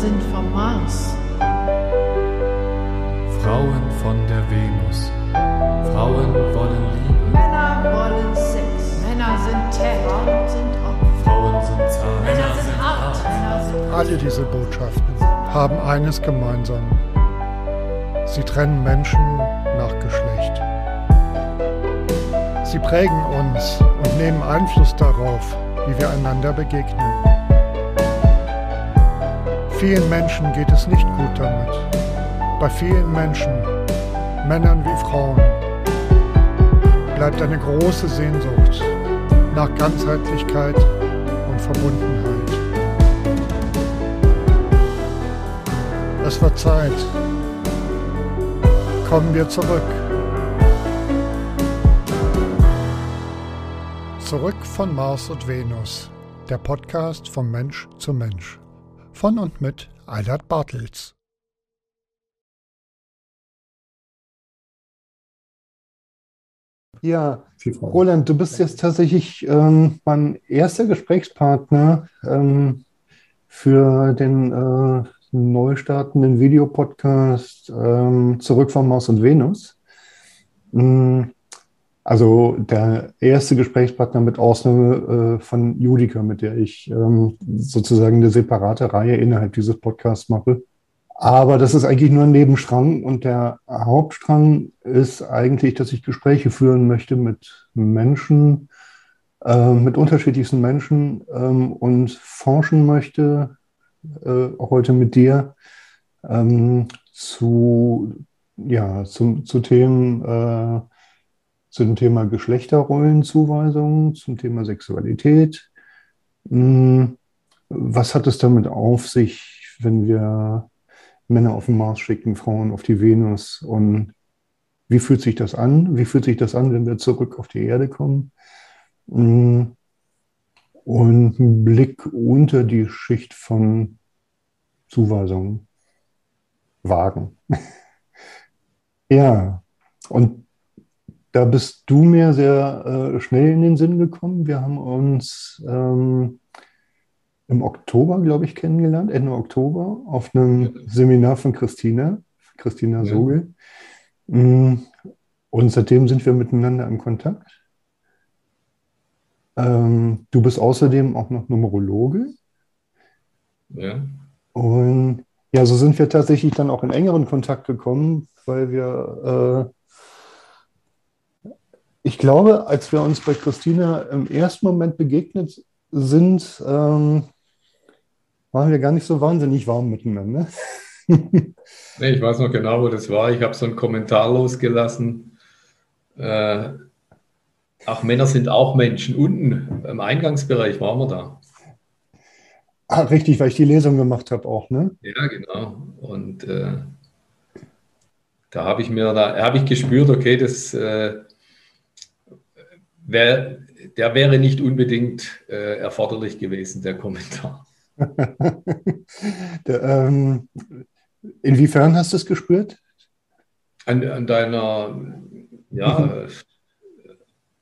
sind vom Mars. Frauen von der Venus. Frauen wollen Liebe. Männer wollen Sex. Männer sind Terror. Frauen sind Opfer. Frauen sind zart. Männer sind hart. Männer sind Alle diese Botschaften haben eines gemeinsam. Sie trennen Menschen nach Geschlecht. Sie prägen uns und nehmen Einfluss darauf, wie wir einander begegnen. Vielen Menschen geht es nicht gut damit. Bei vielen Menschen, Männern wie Frauen, bleibt eine große Sehnsucht nach Ganzheitlichkeit und Verbundenheit. Es wird Zeit. Kommen wir zurück. Zurück von Mars und Venus. Der Podcast vom Mensch zu Mensch. Von und mit Eilert Bartels. Ja, Roland, du bist jetzt tatsächlich ähm, mein erster Gesprächspartner ähm, für den äh, neu startenden Videopodcast ähm, Zurück von Mars und Venus. Mm, Also der erste Gesprächspartner mit Ausnahme äh, von Judika, mit der ich ähm, sozusagen eine separate Reihe innerhalb dieses Podcasts mache. Aber das ist eigentlich nur ein Nebenstrang und der Hauptstrang ist eigentlich, dass ich Gespräche führen möchte mit Menschen, äh, mit unterschiedlichsten Menschen ähm, und forschen möchte, äh, heute mit dir, ähm, zu, ja, zum, zu Themen, zu dem Thema Geschlechterrollenzuweisung, zum Thema Sexualität. Hm, Was hat es damit auf sich, wenn wir Männer auf den Mars schicken, Frauen auf die Venus? Und wie fühlt sich das an? Wie fühlt sich das an, wenn wir zurück auf die Erde kommen? Hm, Und ein Blick unter die Schicht von Zuweisungen wagen. Ja, und da bist du mir sehr äh, schnell in den Sinn gekommen. Wir haben uns ähm, im Oktober, glaube ich, kennengelernt, Ende Oktober, auf einem Seminar von Christina, Christina Ja. Sogel. Mm, Und seitdem sind wir miteinander in Kontakt. Ähm, du bist außerdem auch noch Numerologe. Ja. Und ja, so sind wir tatsächlich dann auch in engeren Kontakt gekommen, weil wir, äh, ich glaube, als wir uns bei Christina im ersten Moment begegnet sind, ähm, waren wir gar nicht so wahnsinnig warm miteinander. Nee, ich weiß noch genau, wo das war. Ich habe so einen Kommentar losgelassen. Äh, ach, Männer sind auch Menschen. Unten im Eingangsbereich waren wir da. Ah, richtig, weil ich die Lesung gemacht habe auch, ne? Ja, genau. Und äh, da habe ich mir, da habe ich gespürt, okay, das äh, wär, der wäre nicht unbedingt äh, erforderlich gewesen, der Kommentar. Der, ähm, inwiefern hast du es gespürt? An, an deiner, ja,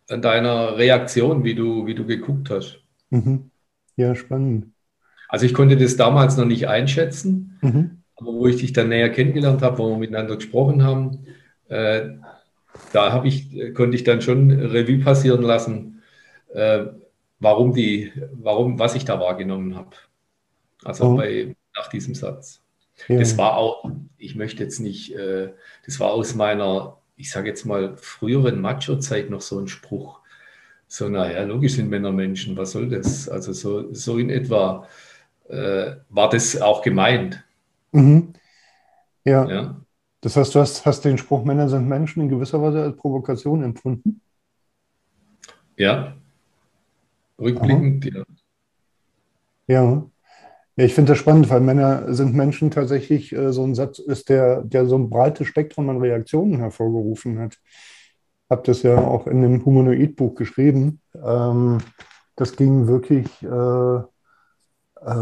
an deiner Reaktion, wie du, wie du geguckt hast. Mhm. Ja, spannend. Also ich konnte das damals noch nicht einschätzen, Mhm. aber wo ich dich dann näher kennengelernt habe, wo wir miteinander gesprochen haben, äh, da habe ich, konnte ich dann schon Revue passieren lassen, äh, warum die, warum, was ich da wahrgenommen habe. Also Oh. bei, nach diesem Satz. Ja. Das war auch, ich möchte jetzt nicht, äh, das war aus meiner, ich sage jetzt mal, früheren Macho-Zeit noch so ein Spruch. So, naja, logisch sind Männer Menschen, was soll das? Also so, so in etwa äh, war das auch gemeint. Mhm. Ja. Ja, Das heißt, du hast, hast den Spruch, Männer sind Menschen in gewisser Weise als Provokation empfunden. ja. Rückblickend, ja. Ja. Ja, ich finde das spannend, weil Männer sind Menschen tatsächlich äh, so ein Satz ist, der, der so ein breites Spektrum an Reaktionen hervorgerufen hat. Habe das ja auch in dem Humanoid-Buch geschrieben. Ähm, das ging wirklich äh,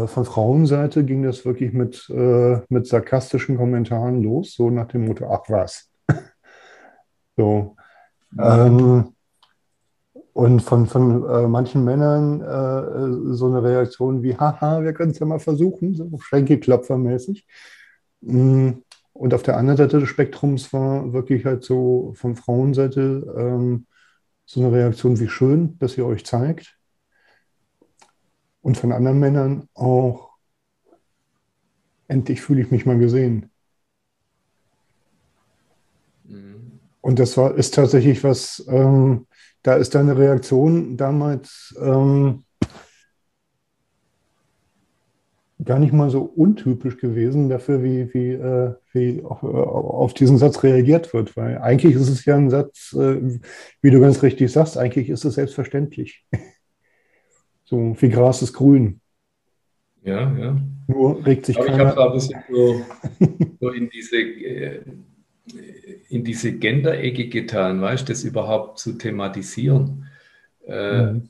von Frauenseite ging das wirklich mit, äh, mit sarkastischen Kommentaren los, so nach dem Motto, ach was. So. Ähm, und von, von äh, manchen Männern äh, so eine Reaktion wie, haha, wir können es ja mal versuchen, so Schenkelklopfermäßig. Mm, und auf der anderen Seite des Spektrums war wirklich halt so von Frauenseite ähm, so eine Reaktion wie schön, dass ihr euch zeigt. Und von anderen Männern auch, endlich fühle ich mich mal gesehen. Mhm. Und das war, ist tatsächlich was, ähm, da ist deine Reaktion damals ähm, gar nicht mal so untypisch gewesen dafür, wie, wie, äh, wie auf, äh, auf, diesen Satz reagiert wird. Weil eigentlich ist es ja ein Satz, äh, wie du ganz richtig sagst, eigentlich ist es selbstverständlich. so wie Gras ist grün. Ja, ja. Nur regt sich Aber keiner. Ich habe da ein bisschen so, so in diese äh, in diese Gender-Ecke getan, weißt du, das überhaupt zu thematisieren. Äh, mhm.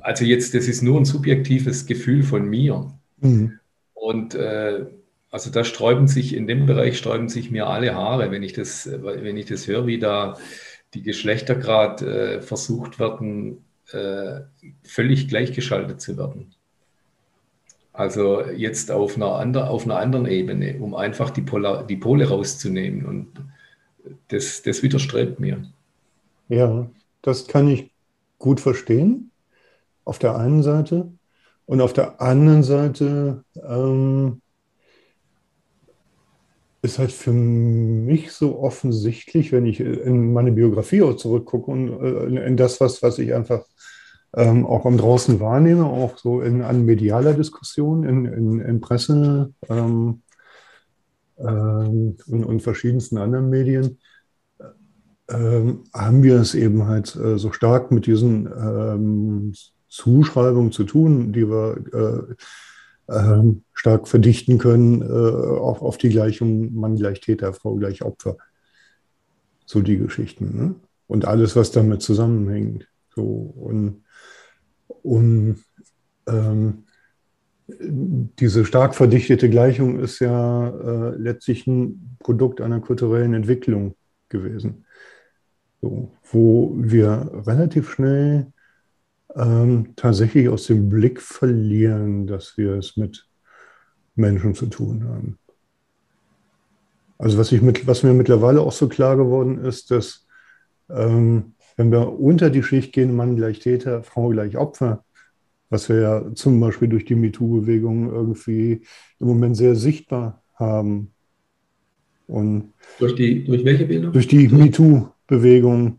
Also jetzt, das ist nur ein subjektives Gefühl von mir. Mhm. Und äh, also da sträuben sich, in dem Bereich sträuben sich mir alle Haare, wenn ich das, wenn ich das höre, wie da die Geschlechter gerade äh, versucht werden, äh, völlig gleichgeschaltet zu werden. Also jetzt auf einer, andre, auf einer anderen Ebene, um einfach die, Polar, die Pole rauszunehmen. Und das, das widerstrebt mir. Ja, das kann ich gut verstehen. Auf der einen Seite. Und auf der anderen Seite ähm, ist halt für mich so offensichtlich, wenn ich in meine Biografie auch zurückgucke und äh, in das, was, was ich einfach ähm, auch am draußen wahrnehme, auch so in an medialer Diskussion, in, in, in Presse ähm, ähm, und, und, verschiedensten anderen Medien, ähm, haben wir es eben halt äh, so stark mit diesen ähm, Zuschreibungen zu tun, die wir äh, äh, stark verdichten können äh, auf, auf die Gleichung Mann gleich Täter, Frau gleich Opfer. So die Geschichten. Ne? Und alles, was damit zusammenhängt. So, und und ähm, diese stark verdichtete Gleichung ist ja äh, letztlich ein Produkt einer kulturellen Entwicklung gewesen, so, wo wir relativ schnell ähm, tatsächlich aus dem Blick verlieren, dass wir es mit Menschen zu tun haben. Also was, ich mit, was mir mittlerweile auch so klar geworden ist, dass ähm, wenn wir unter die Schicht gehen, Mann gleich Täter, Frau gleich Opfer, was wir ja zum Beispiel durch die MeToo-Bewegung irgendwie im Moment sehr sichtbar haben. Und durch, die, durch welche Bildung? Durch die MeToo-Bewegung.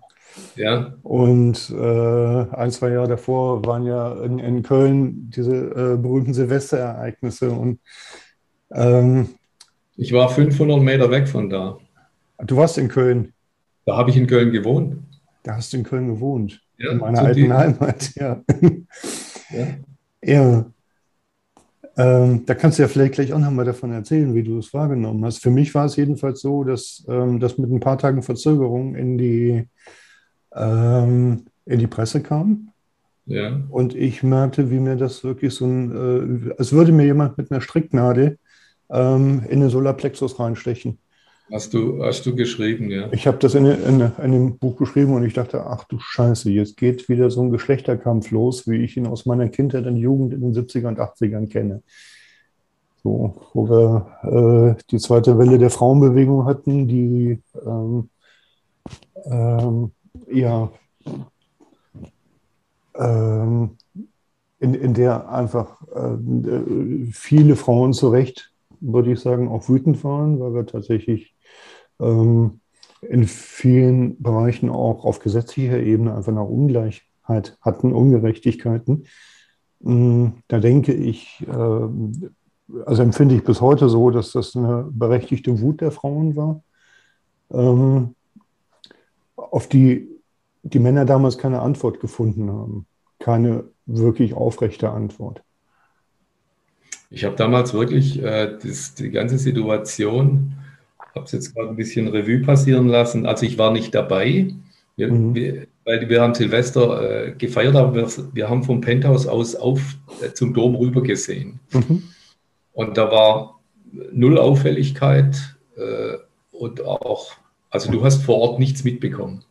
Ja. Und äh, ein, zwei Jahre davor waren ja in, in Köln diese äh, berühmten Silvesterereignisse. Und, ähm, ich war 500 Meter weg von da. Du warst in Köln. Da habe ich in Köln gewohnt. Da hast du in Köln gewohnt. Ja, in meiner alten Heimat, ja. Ja. ja. Ähm, da kannst du ja vielleicht gleich auch nochmal davon erzählen, wie du es wahrgenommen hast. Für mich war es jedenfalls so, dass ähm, das mit ein paar Tagen Verzögerung in die, ähm, in die Presse kam. Ja. Und ich merkte, wie mir das wirklich so ein, äh, als würde mir jemand mit einer Stricknadel ähm, in den Solarplexus reinstechen. Hast du, hast du geschrieben, ja? Ich habe das in, in, in, dem Buch geschrieben und ich dachte, ach du Scheiße, jetzt geht wieder so ein Geschlechterkampf los, wie ich ihn aus meiner Kindheit und Jugend in den 70er und 80ern kenne. So, wo wir äh, die zweite Welle der Frauenbewegung hatten, die ähm, ähm, ja ähm, in, in der einfach äh, viele Frauen zu Recht, würde ich sagen, auch wütend waren, weil wir tatsächlich ähm, in vielen Bereichen auch auf gesetzlicher Ebene einfach eine Ungleichheit hatten, Ungerechtigkeiten. Mm, da denke ich, ähm, also empfinde ich bis heute so, dass das eine berechtigte Wut der Frauen war, ähm, auf die die Männer damals keine Antwort gefunden haben, keine wirklich aufrechte Antwort. Ich habe damals wirklich äh, das, die ganze Situation habe es jetzt gerade ein bisschen Revue passieren lassen. Also ich war nicht dabei, wir, mhm. wir, weil wir haben Silvester äh, gefeiert, aber wir, wir, haben vom Penthouse aus auf äh, zum Dom rüber gesehen. Mhm. Und da war null Auffälligkeit äh, und auch, also du hast vor Ort nichts mitbekommen.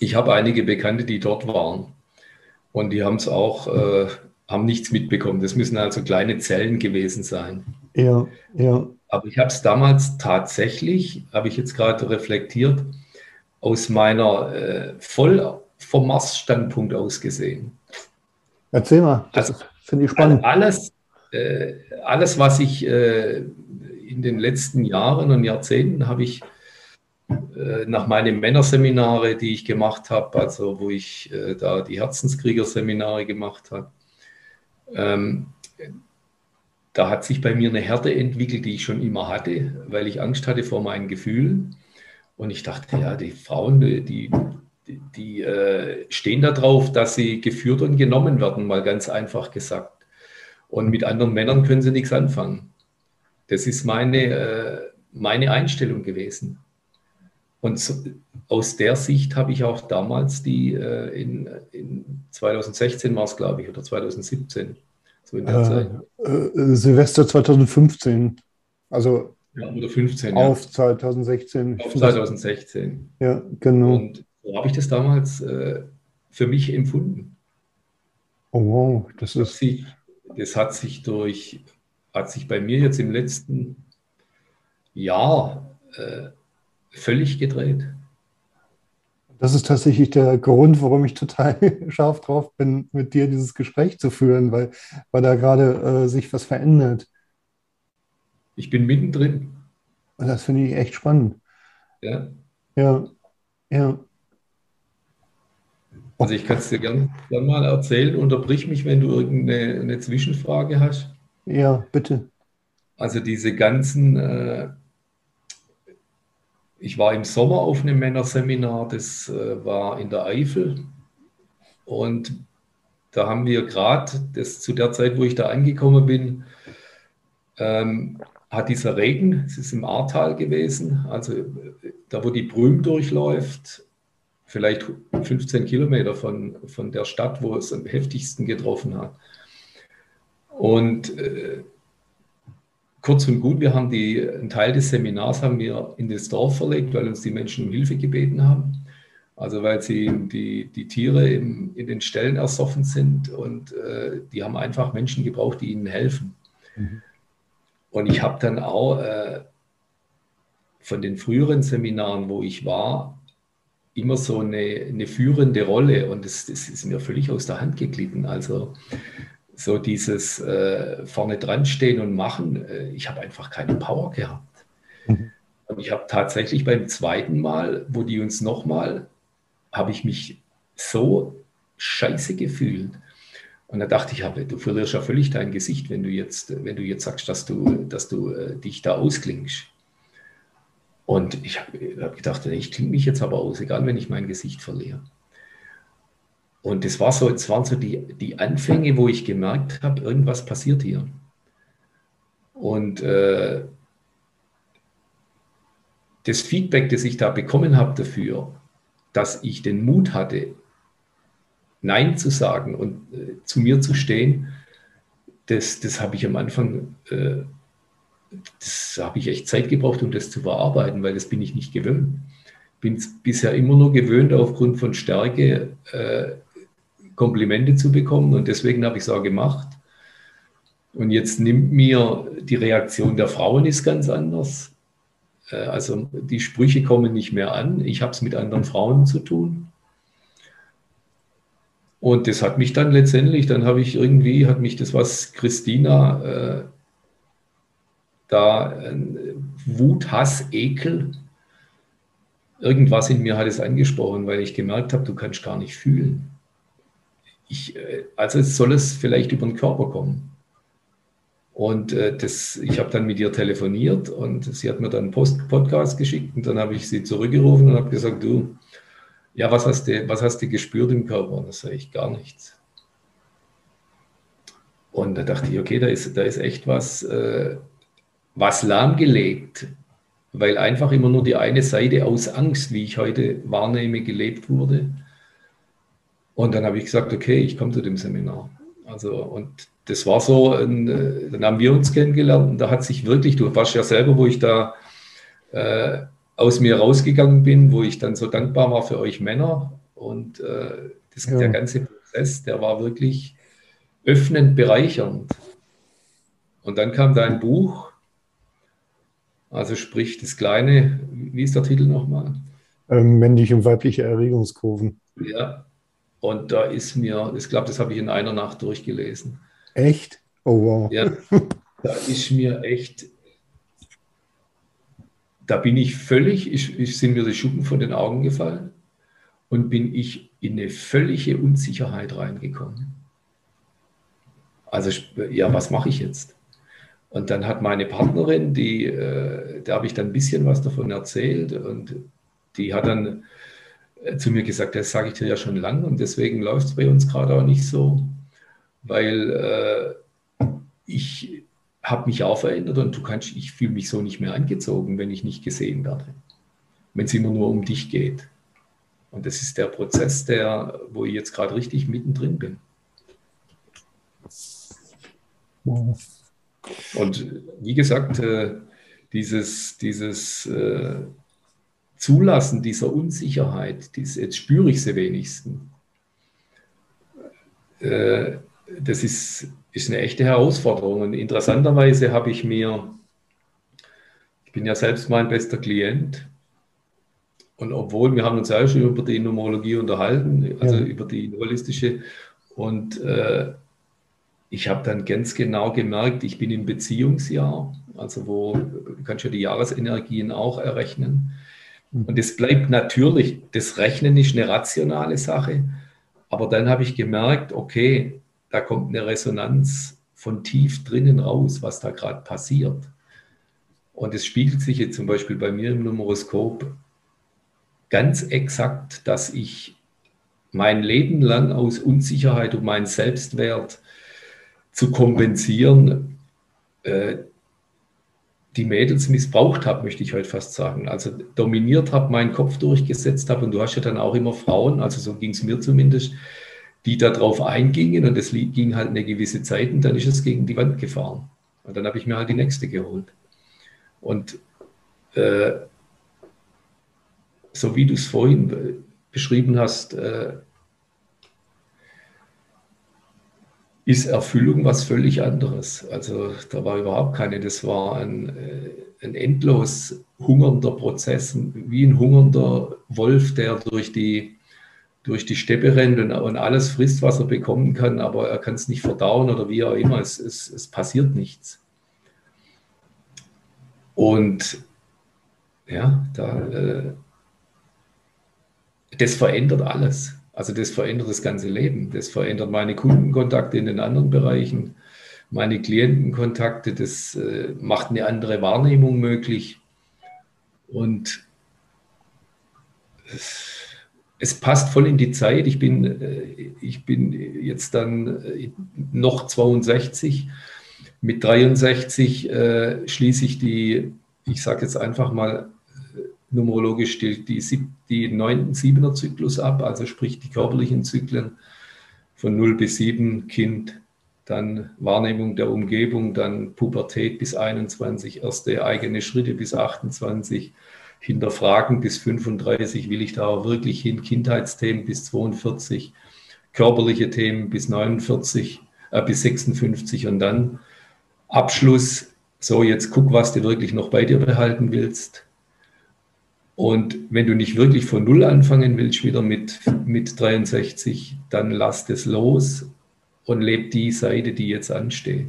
ich habe einige Bekannte, die dort waren. Und die haben es auch, äh, haben nichts mitbekommen. Das müssen also kleine Zellen gewesen sein. Ja, ja. Aber ich habe es damals tatsächlich, habe ich jetzt gerade reflektiert, aus meiner äh, voll vom Mars-Standpunkt aus gesehen. Erzähl mal, das also, finde ich spannend. Alles, äh, alles, was ich äh, in den letzten Jahren und Jahrzehnten habe ich nach meinen Männerseminare, die ich gemacht habe, also wo ich äh, da die Herzenskriegerseminare gemacht habe, ähm, da hat sich bei mir eine Härte entwickelt, die ich schon immer hatte, weil ich Angst hatte vor meinen Gefühlen. Und ich dachte, ja, die Frauen, die, die, die äh, stehen da drauf, dass sie geführt und genommen werden, mal ganz einfach gesagt. Und mit anderen Männern können sie nichts anfangen. Das ist meine, äh, meine Einstellung gewesen. Und so, aus der Sicht habe ich auch damals die, äh, in, in 2016 war es, glaube ich, oder 2017, so in der äh, Zeit. Äh, Silvester 2015. Also ja, oder 15. Auf ja. 2016. Auf 2016. Ja, genau. Und so habe ich das damals äh, für mich empfunden. Oh wow, das ist. Sich, das hat sich durch, hat sich bei mir jetzt im letzten Jahr äh, völlig gedreht. Das ist tatsächlich der Grund, warum ich total scharf drauf bin, mit dir dieses Gespräch zu führen, weil, weil da gerade äh, sich was verändert. Ich bin mittendrin. Und das finde ich echt spannend. Ja. Ja, ja. Also ich kann es dir gerne gern mal erzählen. Unterbrich mich, wenn du irgendeine Zwischenfrage hast. Ja, bitte. Also diese ganzen äh, ich war im Sommer auf einem Männerseminar, das äh, war in der Eifel. Und da haben wir gerade, zu der Zeit, wo ich da angekommen bin, ähm, hat dieser Regen, es ist im Ahrtal gewesen, also da, wo die Brüm durchläuft, vielleicht 15 Kilometer von, von der Stadt, wo es am heftigsten getroffen hat. Und äh, kurz und gut, wir haben die, einen Teil des Seminars haben wir in das Dorf verlegt, weil uns die Menschen um Hilfe gebeten haben. Also weil sie die, die Tiere im, in den Ställen ersoffen sind und äh, die haben einfach Menschen gebraucht, die ihnen helfen. Mhm. Und ich habe dann auch äh, von den früheren Seminaren, wo ich war, immer so eine, eine führende Rolle und das, das ist mir völlig aus der Hand geglitten. Also so dieses äh, vorne dran stehen und machen, äh, ich habe einfach keine Power gehabt. Mhm. Und ich habe tatsächlich beim zweiten Mal, wo die uns nochmal, habe ich mich so scheiße gefühlt. Und da dachte ich, ja, du verlierst ja völlig dein Gesicht, wenn du jetzt, wenn du jetzt sagst, dass du, dass du äh, dich da ausklingst. Und ich habe hab gedacht, ich klinge mich jetzt aber aus, egal wenn ich mein Gesicht verliere. Und das war so, das waren so die, die Anfänge, wo ich gemerkt habe, irgendwas passiert hier. Und äh, das Feedback, das ich da bekommen habe dafür, dass ich den Mut hatte, Nein zu sagen und äh, zu mir zu stehen, das, das habe ich am Anfang, äh, das habe ich echt Zeit gebraucht, um das zu verarbeiten, weil das bin ich nicht gewöhnt. Bin bisher immer nur gewöhnt, aufgrund von Stärke äh, Komplimente zu bekommen und deswegen habe ich es auch gemacht. Und jetzt nimmt mir die Reaktion der Frauen ist ganz anders. Äh, also die Sprüche kommen nicht mehr an. Ich habe es mit anderen Frauen zu tun. Und das hat mich dann letztendlich, dann habe ich irgendwie, hat mich das, was Christina äh, da, äh, Wut, Hass, Ekel, irgendwas in mir hat es angesprochen, weil ich gemerkt habe, du kannst gar nicht fühlen ich, äh, also soll es vielleicht über den Körper kommen. Und äh, das, ich habe dann mit ihr telefoniert und sie hat mir dann einen Post Podcast geschickt und dann habe ich sie zurückgerufen und habe gesagt, du, ja, was hast du, was hast du gespürt im Körper? Und das sage ich gar nichts. Und da dachte ich, okay, da ist, da ist echt was, äh, was lahmgelegt, weil einfach immer nur die eine Seite aus Angst, wie ich heute wahrnehme, gelebt wurde. Und dann habe ich gesagt, okay, ich komme zu dem Seminar. Also, und das war so, ein, äh, dann haben wir uns kennengelernt und da hat sich wirklich, du warst ja selber, wo ich da äh, aus mir rausgegangen bin, wo ich dann so dankbar war für euch Männer Und äh, das, ja. der ganze Prozess, der war wirklich öffnend, bereichernd. Und dann kam dein Buch, also sprich das kleine, wie ist der Titel nochmal? Ähm, männliche und weibliche Erregungskurven. Ja, und da ist mir, ich glaube, das habe ich in einer Nacht durchgelesen. Echt? Oh wow. Ja, da ist mir echt, da bin ich völlig, ich, ich sind mir die Schuppen von den Augen gefallen und bin ich in eine völlige Unsicherheit reingekommen. Also, ja, was mache ich jetzt? Und dann hat meine Partnerin, die, äh, da habe ich dann ein bisschen was davon erzählt und die hat dann zu mir gesagt, das sage ich dir ja schon lange und deswegen läuft es bei uns gerade auch nicht so, weil äh, ich habe mich auch verändert und du kannst, ich fühle mich so nicht mehr angezogen, wenn ich nicht gesehen werde, wenn es immer nur um dich geht. Und das ist der Prozess, der, wo ich jetzt gerade richtig mittendrin bin. Und wie gesagt, äh, dieses, dieses äh, Zulassen dieser Unsicherheit, dies, jetzt spüre ich sie wenigstens, äh, das ist, ist eine echte Herausforderung. Und interessanterweise habe ich mir, ich bin ja selbst mein bester Klient, und obwohl wir haben uns ja schon über die Numerologie unterhalten, also ja. über die holistische, und äh, ich habe dann ganz genau gemerkt, ich bin im Beziehungsjahr, also wo du kannst ja die Jahresenergien auch errechnen. Mhm. Und es bleibt natürlich, das Rechnen ist eine rationale Sache, aber dann habe ich gemerkt, okay, da kommt eine Resonanz von tief drinnen raus, was da gerade passiert. Und es spiegelt sich jetzt zum Beispiel bei mir im Numeroskop ganz exakt, dass ich mein Leben lang aus Unsicherheit um meinen Selbstwert zu kompensieren, äh, die Mädels missbraucht habe, möchte ich heute fast sagen. Also dominiert habe, meinen Kopf durchgesetzt habe. Und du hast ja dann auch immer Frauen, also so ging es mir zumindest, die darauf eingingen und es ging halt eine gewisse Zeit und dann ist es gegen die Wand gefahren. Und dann habe ich mir halt die nächste geholt. Und äh, so wie du es vorhin beschrieben hast, äh, ist Erfüllung was völlig anderes. Also da war überhaupt keine, das war ein, äh, ein endlos hungernder Prozess, wie ein hungernder Wolf, der durch die, durch die Steppe rennt und, und alles frisst, was er bekommen kann, aber er kann es nicht verdauen oder wie auch immer, es, es, es passiert nichts. Und ja, da, äh, das verändert alles. Also das verändert das ganze Leben. Das verändert meine Kundenkontakte in den anderen Bereichen, meine Klientenkontakte. Das äh, macht eine andere Wahrnehmung möglich. Und es, passt voll in die Zeit. Ich bin, äh, ich bin jetzt dann äh, noch 62. Mit 63 äh, schließe ich die, ich sage jetzt einfach mal, numerologisch die, die, die 9. 7er Zyklus ab, also sprich die körperlichen Zyklen von 0 bis 7 Kind, dann Wahrnehmung der Umgebung, dann Pubertät bis 21, erste eigene Schritte bis 28, Hinterfragen bis 35, will ich da auch wirklich hin, Kindheitsthemen bis 42, körperliche Themen bis 49, äh, bis 56 und dann Abschluss, so jetzt guck, was du wirklich noch bei dir behalten willst, und wenn du nicht wirklich von Null anfangen willst, wieder mit, mit 63, dann lass das los und leb die Seite, die jetzt ansteht.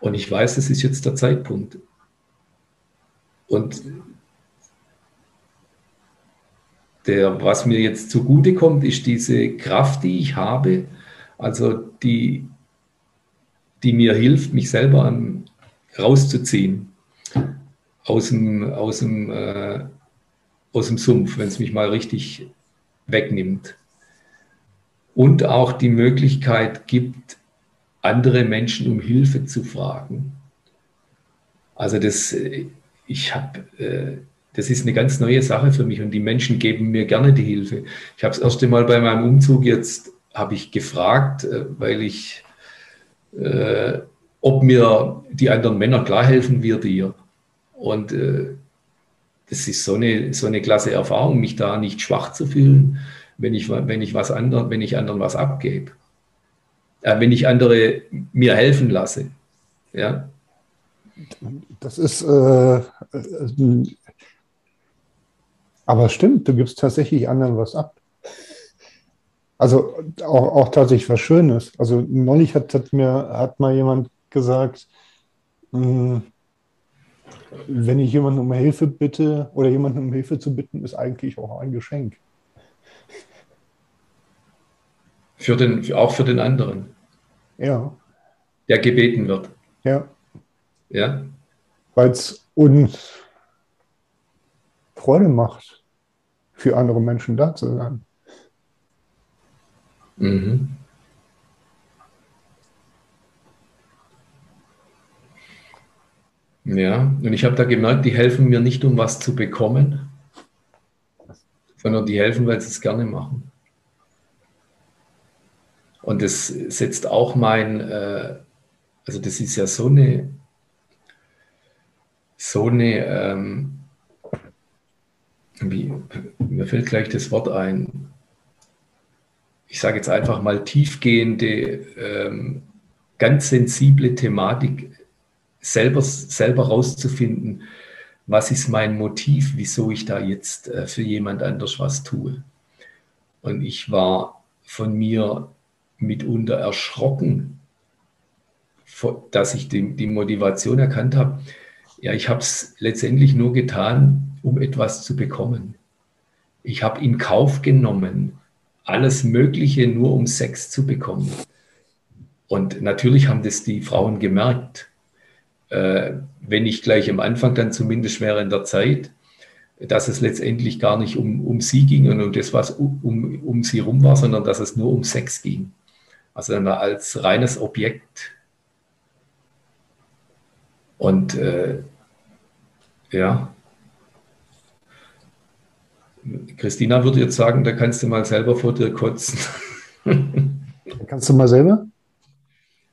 Und ich weiß, das ist jetzt der Zeitpunkt. Und der, was mir jetzt zugute kommt, ist diese Kraft, die ich habe, also die, die mir hilft, mich selber an, rauszuziehen aus dem, aus dem, äh, aus dem Sumpf, wenn es mich mal richtig wegnimmt. Und auch die Möglichkeit gibt, andere Menschen um Hilfe zu fragen. Also das, ich habe, äh, das ist eine ganz neue Sache für mich und die Menschen geben mir gerne die Hilfe. Ich habe das erste Mal bei meinem Umzug jetzt, habe ich gefragt, äh, weil ich, äh, ob mir die anderen Männer klar helfen wir dir. Und äh, das ist so eine, so eine klasse Erfahrung, mich da nicht schwach zu fühlen, wenn ich, wenn ich was anderen, wenn ich anderen was abgebe. Äh, wenn ich andere mir helfen lasse. Ja. Das ist, äh, äh, aber stimmt, du gibst tatsächlich anderen was ab. Also auch, auch tatsächlich was Schönes. Also neulich hat, hat mir hat mal jemand gesagt, mh, hm, wenn ich jemanden um Hilfe bitte oder jemanden um Hilfe zu bitten, ist eigentlich auch ein Geschenk. Für den, auch für den anderen. Ja. Der gebeten wird. Ja. Ja. Weil es uns Freude macht, für andere Menschen da zu sein. Mhm. Ja, und ich habe da gemerkt, die helfen mir nicht, um was zu bekommen, sondern die helfen, weil sie es gerne machen. Und das setzt auch mein, äh, also das ist ja so eine, so eine, ähm, wie, mir fällt gleich das Wort ein, ich sage jetzt einfach mal tiefgehende, ähm, ganz sensible Thematik selber, selber rauszufinden, was ist mein Motiv, wieso ich da jetzt äh, für jemand anders was tue. Und ich war von mir mitunter erschrocken, dass ich die, die Motivation erkannt habe. Ja, ich habe es letztendlich nur getan, um etwas zu bekommen. Ich habe in Kauf genommen, alles Mögliche nur um Sex zu bekommen. Und natürlich haben das die Frauen gemerkt äh, wenn nicht gleich am Anfang, dann zumindest während der Zeit, dass es letztendlich gar nicht um, um sie ging und um das, was um, um, sie rum war, sondern dass es nur um Sex ging. Also dann als reines Objekt. Und äh, ja, Christina würde jetzt sagen, da kannst du mal selber vor dir kotzen. kannst du mal selber?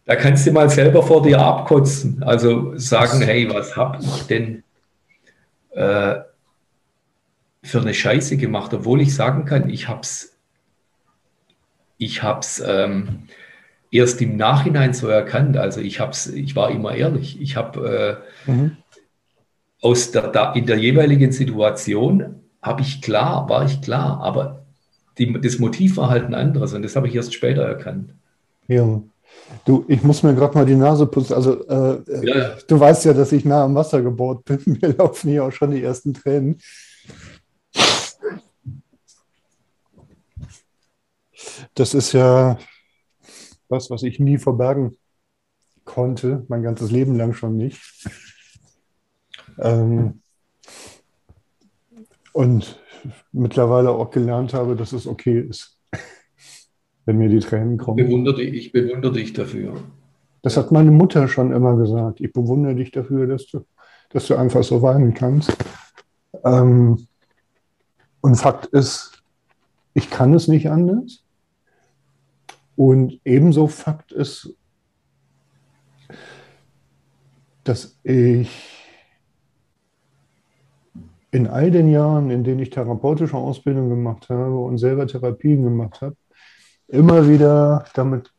Da kannst du mal selber vor dir abkotzen. Also sagen, hey, was habe ich denn äh, für eine Scheiße gemacht, obwohl ich sagen kann, ich habe es ich hab's, ähm, erst im Nachhinein so erkannt. Also ich, hab's, ich war immer ehrlich. Ich habe äh, mhm. aus der, da, in der jeweiligen Situation habe ich klar, war ich klar, aber die, das Motiv war halt ein anderes und das habe ich erst später erkannt. Ja. Du, ich muss mir gerade mal die Nase putzen. Also, äh, ja. du weißt ja, dass ich nah am Wasser gebohrt bin. Mir laufen hier auch schon die ersten Tränen. Das ist ja was, was ich nie verbergen konnte, mein ganzes Leben lang schon nicht. Ähm, und mittlerweile auch gelernt habe, dass es okay ist wenn mir die Tränen kommen. Ich bewundere, ich bewundere dich dafür. Das hat meine Mutter schon immer gesagt. Ich bewundere dich dafür, dass du, dass du einfach so weinen kannst. Ähm, und Fakt ist, ich kann es nicht anders. Und ebenso Fakt ist, dass ich in all den Jahren, in denen ich therapeutische Ausbildung gemacht habe und selber Therapien gemacht habe, immer wieder damit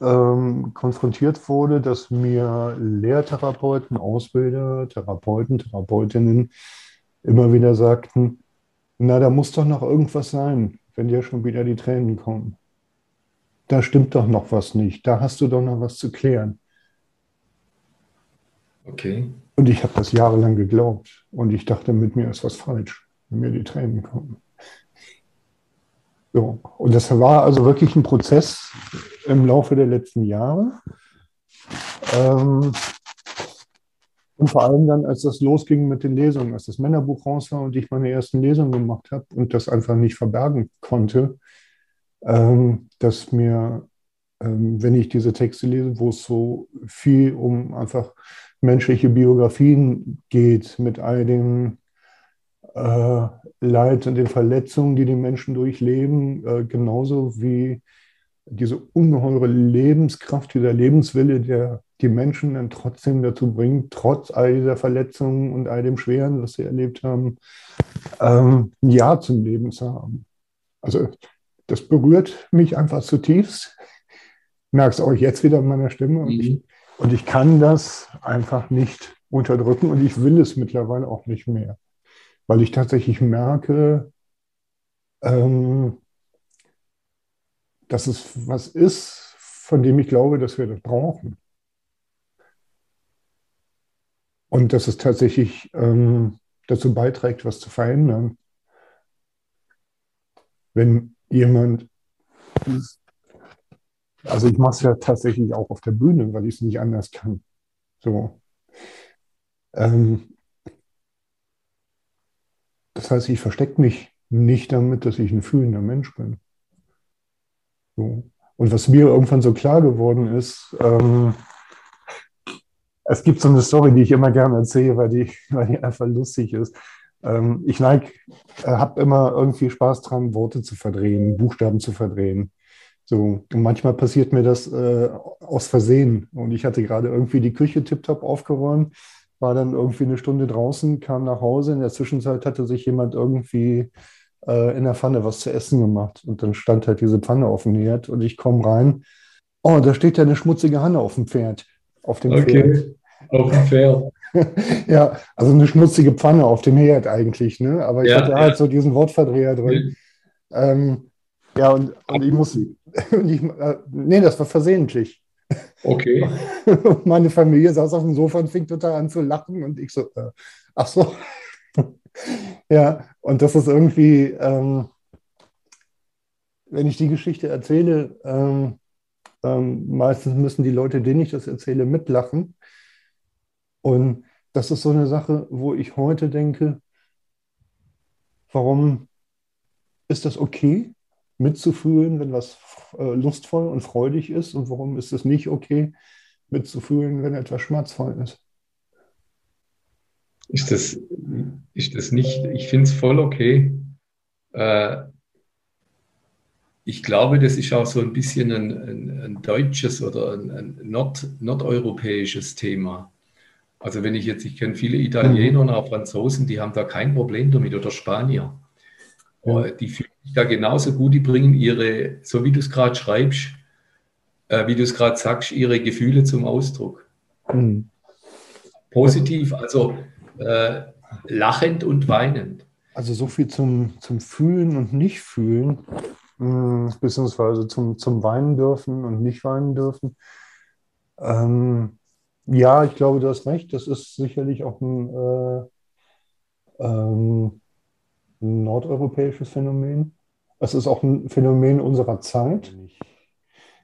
ähm, konfrontiert wurde, dass mir Lehrtherapeuten, Ausbilder, Therapeuten, Therapeutinnen immer wieder sagten, na, da muss doch noch irgendwas sein, wenn dir schon wieder die Tränen kommen. Da stimmt doch noch was nicht, da hast du doch noch was zu klären. Okay. Und ich habe das jahrelang geglaubt und ich dachte, mit mir ist was falsch, wenn mir die Tränen kommen. So. Und das war also wirklich ein Prozess im Laufe der letzten Jahre. Ähm, und vor allem dann, als das losging mit den Lesungen, als das Männerbuch raus war und ich meine ersten Lesungen gemacht habe und das einfach nicht verbergen konnte, ähm, dass mir, ähm, wenn ich diese Texte lese, wo es so viel um einfach menschliche Biografien geht, mit all den äh, Leid und den Verletzungen, die die Menschen durchleben, äh, genauso wie diese ungeheure Lebenskraft, dieser Lebenswille, der die Menschen dann trotzdem dazu bringt, trotz all dieser Verletzungen und all dem Schweren, was sie erlebt haben, ähm, ein Ja zum Leben zu haben. Also das berührt mich einfach zutiefst. Merkst auch jetzt wieder in meiner Stimme. Und, ich, Mhm. und ich kann das einfach nicht unterdrücken und ich will es mittlerweile auch nicht mehr. Weil ich tatsächlich merke, ähm, dass es was ist, von dem ich glaube, dass wir das brauchen. Und dass es tatsächlich ähm, dazu beiträgt, was zu verändern. Wenn jemand, also ich mache es ja tatsächlich auch auf der Bühne, weil ich es nicht anders kann. So. Ähm, das heißt, ich verstecke mich nicht damit, dass ich ein fühlender Mensch bin. So. Und was mir irgendwann so klar geworden ist, ähm, es gibt so eine Story, die ich immer gerne erzähle, weil die, weil die einfach lustig ist. Ähm, ich neig, äh, habe immer irgendwie Spaß dran, Worte zu verdrehen, Buchstaben zu verdrehen. So, und manchmal passiert mir das äh, aus Versehen. Und ich hatte gerade irgendwie die Küche tiptop aufgeräumt, war dann irgendwie eine Stunde draußen, kam nach Hause. In der Zwischenzeit hatte sich jemand irgendwie äh, in der Pfanne was zu essen gemacht. Und dann stand halt diese Pfanne auf dem Herd und ich komme rein. Oh, da steht ja eine schmutzige Hanne auf dem Pferd. Auf dem Pferd. Okay, auf dem Pferd. Ja, also eine schmutzige Pfanne auf dem Herd eigentlich, ne? Aber ich Ja, hatte ja. halt so diesen Wortverdreher drin. Ähm, ja, und, und ich muss, und ich, äh, nee, das war versehentlich. Okay, meine Familie saß auf dem Sofa und fing total an zu lachen und ich so, äh, ach so. Ja, und das ist irgendwie, ähm, wenn ich die Geschichte erzähle, ähm, ähm, meistens müssen die Leute, denen ich das erzähle, mitlachen. Und das ist so eine Sache, wo ich heute denke, warum ist das okay, mitzufühlen, wenn was äh, lustvoll und freudig ist? Und warum ist es nicht okay, mitzufühlen, wenn etwas schmerzvoll ist? ist das, ist das nicht, ich finde es voll okay. Äh, ich glaube, das ist auch so ein bisschen ein, ein, ein deutsches oder ein, ein Nord, nordeuropäisches Thema. Also wenn ich jetzt, ich kenne viele Italiener und auch Franzosen, die haben da kein Problem damit oder Spanier. Ja. Äh, Die fühlen da genauso gut, die bringen ihre, so wie du es gerade schreibst, äh, wie du es gerade sagst, ihre Gefühle zum Ausdruck. Mhm. Positiv, also äh, lachend und weinend. Also so viel zum, zum Fühlen und Nicht-Fühlen, mh, beziehungsweise zum, zum Weinen dürfen und nicht weinen dürfen. Ähm, ja, ich glaube, du hast recht. Das ist sicherlich auch ein, äh, ähm, ein nordeuropäisches Phänomen. Es ist auch ein Phänomen unserer Zeit.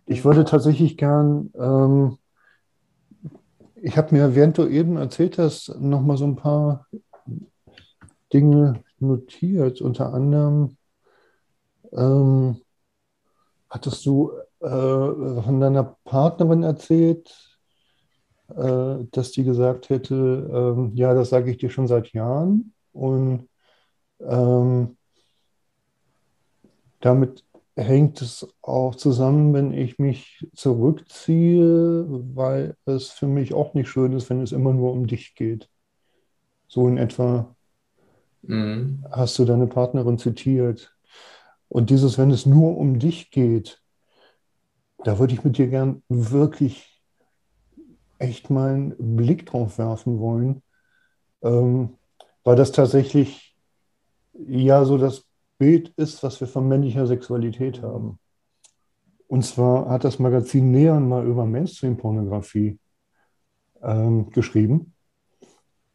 Ich würde tatsächlich gern, ähm, ich habe mir, während du eben erzählt hast, nochmal so ein paar Dinge notiert. Unter anderem ähm, hattest du äh, von deiner Partnerin erzählt, äh, dass die gesagt hätte, ähm, ja, das sage ich dir schon seit Jahren. Und ähm, damit hängt es auch zusammen, wenn ich mich zurückziehe, weil es für mich auch nicht schön ist, wenn es immer nur um dich geht. So in etwa Mhm. hast du deine Partnerin zitiert. Und dieses, wenn es nur um dich geht, da würde ich mit dir gern wirklich echt mal einen Blick drauf werfen wollen, ähm, weil das tatsächlich ja so das Bild ist, was wir von männlicher Sexualität haben. Und zwar hat das Magazin Neon mal über Mainstream-Pornografie ähm, geschrieben.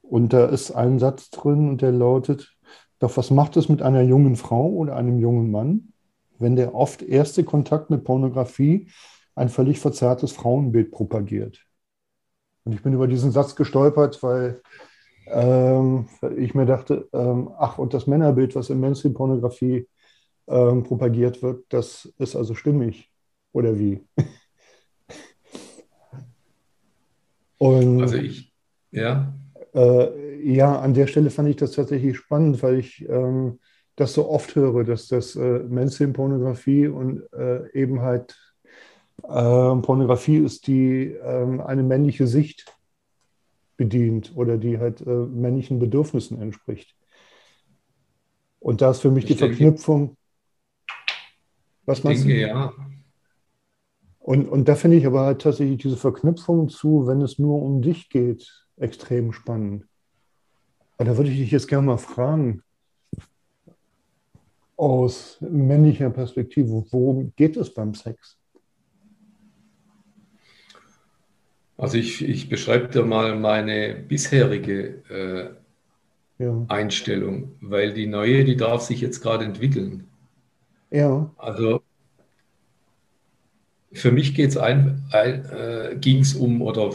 Und da ist ein Satz drin und der lautet, doch was macht es mit einer jungen Frau oder einem jungen Mann, wenn der oft erste Kontakt mit Pornografie ein völlig verzerrtes Frauenbild propagiert? Und ich bin über diesen Satz gestolpert, weil ähm, ich mir dachte, ähm, ach, und das Männerbild, was in Mainstream-Pornografie ähm, propagiert wird, das ist also stimmig. Oder wie? Und Also ich, ja, äh, ja, an der Stelle fand ich das tatsächlich spannend, weil ich ähm, das so oft höre, dass das äh, Mainstream-Pornografie und äh, eben halt äh, Pornografie ist, die ähm, eine männliche Sicht bedient oder die halt äh, männlichen Bedürfnissen entspricht. Und da ist für mich die Ich denke- Verknüpfung, Was Ich meinst denke, du? ja. Und, und da finde ich aber halt tatsächlich diese Verknüpfung zu, wenn es nur um dich geht, extrem spannend. Aber da würde ich dich jetzt gerne mal fragen, aus männlicher Perspektive, worum geht es beim Sex? Also ich, ich beschreibe dir mal meine bisherige äh, Ja, Einstellung, weil die neue, die darf sich jetzt gerade entwickeln. ja, Also für mich geht's ein, ein, äh, ging es um oder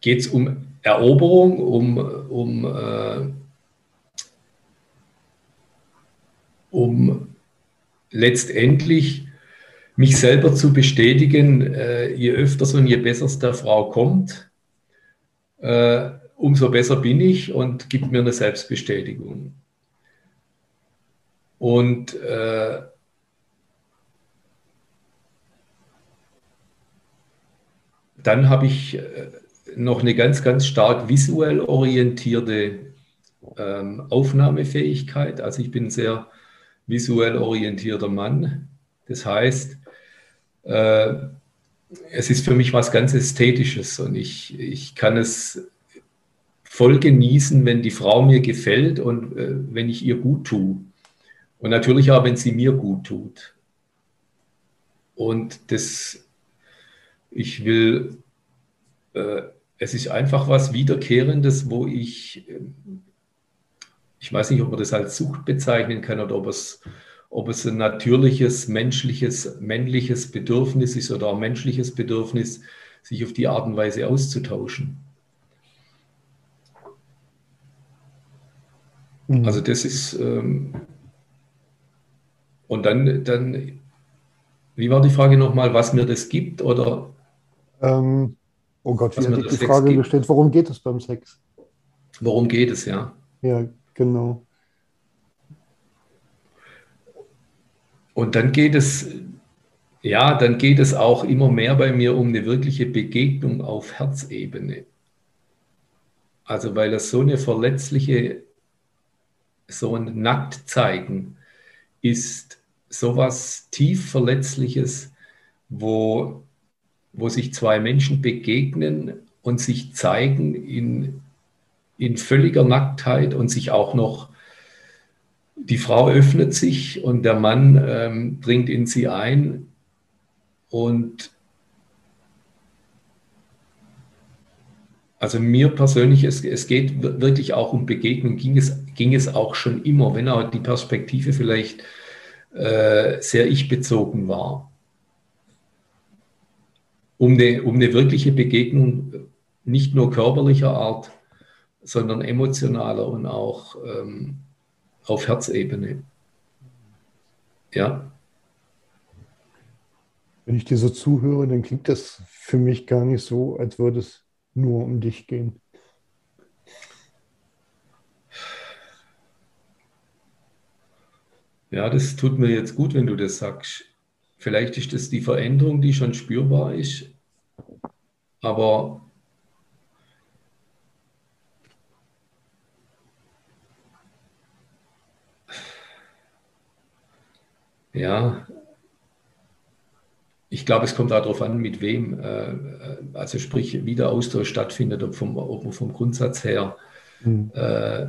geht es um Eroberung, um, um, äh, um letztendlich mich selber zu bestätigen, äh, je öfters und je besser es der Frau kommt, äh, umso besser bin ich und gibt mir eine Selbstbestätigung. Und äh, dann habe ich äh, noch eine ganz, ganz stark visuell orientierte ähm, Aufnahmefähigkeit. Also ich bin ein sehr visuell orientierter Mann. Das heißt, äh, es ist für mich was ganz Ästhetisches und ich, ich kann es voll genießen, wenn die Frau mir gefällt und äh, wenn ich ihr gut tue. Und natürlich auch, wenn sie mir gut tut. Und das, ich will, äh, es ist einfach was Wiederkehrendes, wo ich, äh, ich weiß nicht, ob man das als Sucht bezeichnen kann oder ob es, ob es ein natürliches, menschliches, männliches Bedürfnis ist oder auch menschliches Bedürfnis, sich auf die Art und Weise auszutauschen. Mhm. Also das ist, ähm, und dann, dann, wie war die Frage nochmal, was mir das gibt oder Ähm, oh Gott, wie der die Frage gestellt? Worum geht es beim Sex? worum geht es, ja? Ja, genau. Und dann geht es, ja, dann geht es auch immer mehr bei mir um eine wirkliche Begegnung auf Herzebene. Also weil das so eine verletzliche, so ein Nacktzeigen ist sowas tief Verletzliches, wo, wo sich zwei Menschen begegnen und sich zeigen in, in völliger Nacktheit und sich auch noch die Frau öffnet sich und der Mann ähm, dringt in sie ein und also mir persönlich, es, es geht wir- wirklich auch um Begegnung, ging es, ging es auch schon immer, wenn auch die Perspektive vielleicht äh, sehr ich-bezogen war. Um eine, um eine wirkliche Begegnung, nicht nur körperlicher Art, sondern emotionaler und auch ähm, auf Herzebene. Ja, Wenn ich dir so zuhöre, dann klingt das für mich gar nicht so, als würde es nur um dich gehen. ja, das tut mir jetzt gut, wenn du das sagst. Vielleicht ist das die Veränderung, die schon spürbar ist, aber ja, ich glaube, es kommt darauf an, mit wem, äh, also sprich, wie der Austausch stattfindet, ob vom, ob man vom Grundsatz her Hm. äh,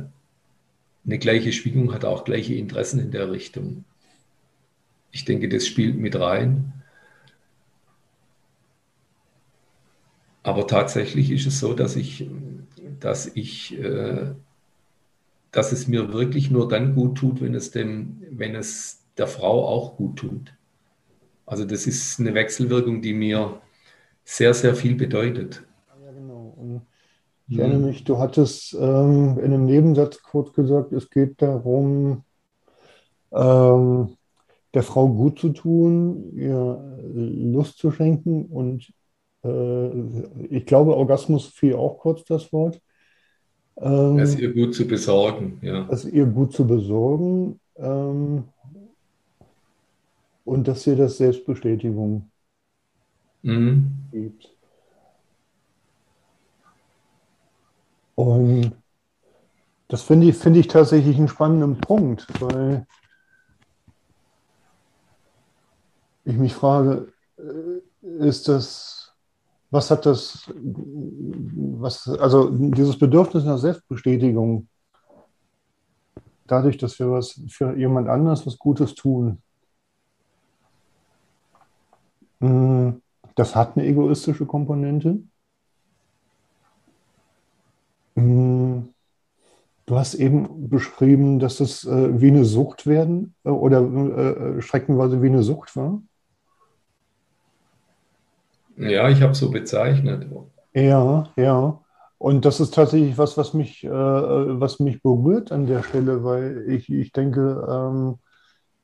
eine gleiche Schwingung hat, auch gleiche Interessen in der Richtung. Ich denke, das spielt mit rein. Aber tatsächlich ist es so, dass ich, dass ich, äh, dass es mir wirklich nur dann gut tut, wenn es dem, wenn es der Frau auch gut tut. Also das ist eine Wechselwirkung, die mir sehr, sehr viel bedeutet. Ja, genau. Und ich Hm. erinnere mich, du hattest ähm, in einem Nebensatz kurz gesagt, es geht darum, ähm, der Frau gut zu tun, ihr Lust zu schenken und äh, ich glaube, Orgasmus fiel auch kurz das Wort. Ähm, Es ihr gut zu besorgen, ja. es ihr gut zu besorgen ähm, und dass ihr das Selbstbestätigung Mhm. gibt. Und das finde ich, finde ich tatsächlich einen spannenden Punkt, weil ich mich frage, äh, ist das, was hat das, was, also dieses Bedürfnis nach Selbstbestätigung, dadurch, dass wir was für jemand anders was Gutes tun, das hat eine egoistische Komponente. Hm, du hast eben beschrieben, dass es äh, wie eine Sucht werden äh, oder äh, streckenweise wie eine Sucht war. Ja, ich habe so bezeichnet. Ja, ja. Und das ist tatsächlich was, was mich, was mich berührt an der Stelle, weil ich, ich denke, ähm,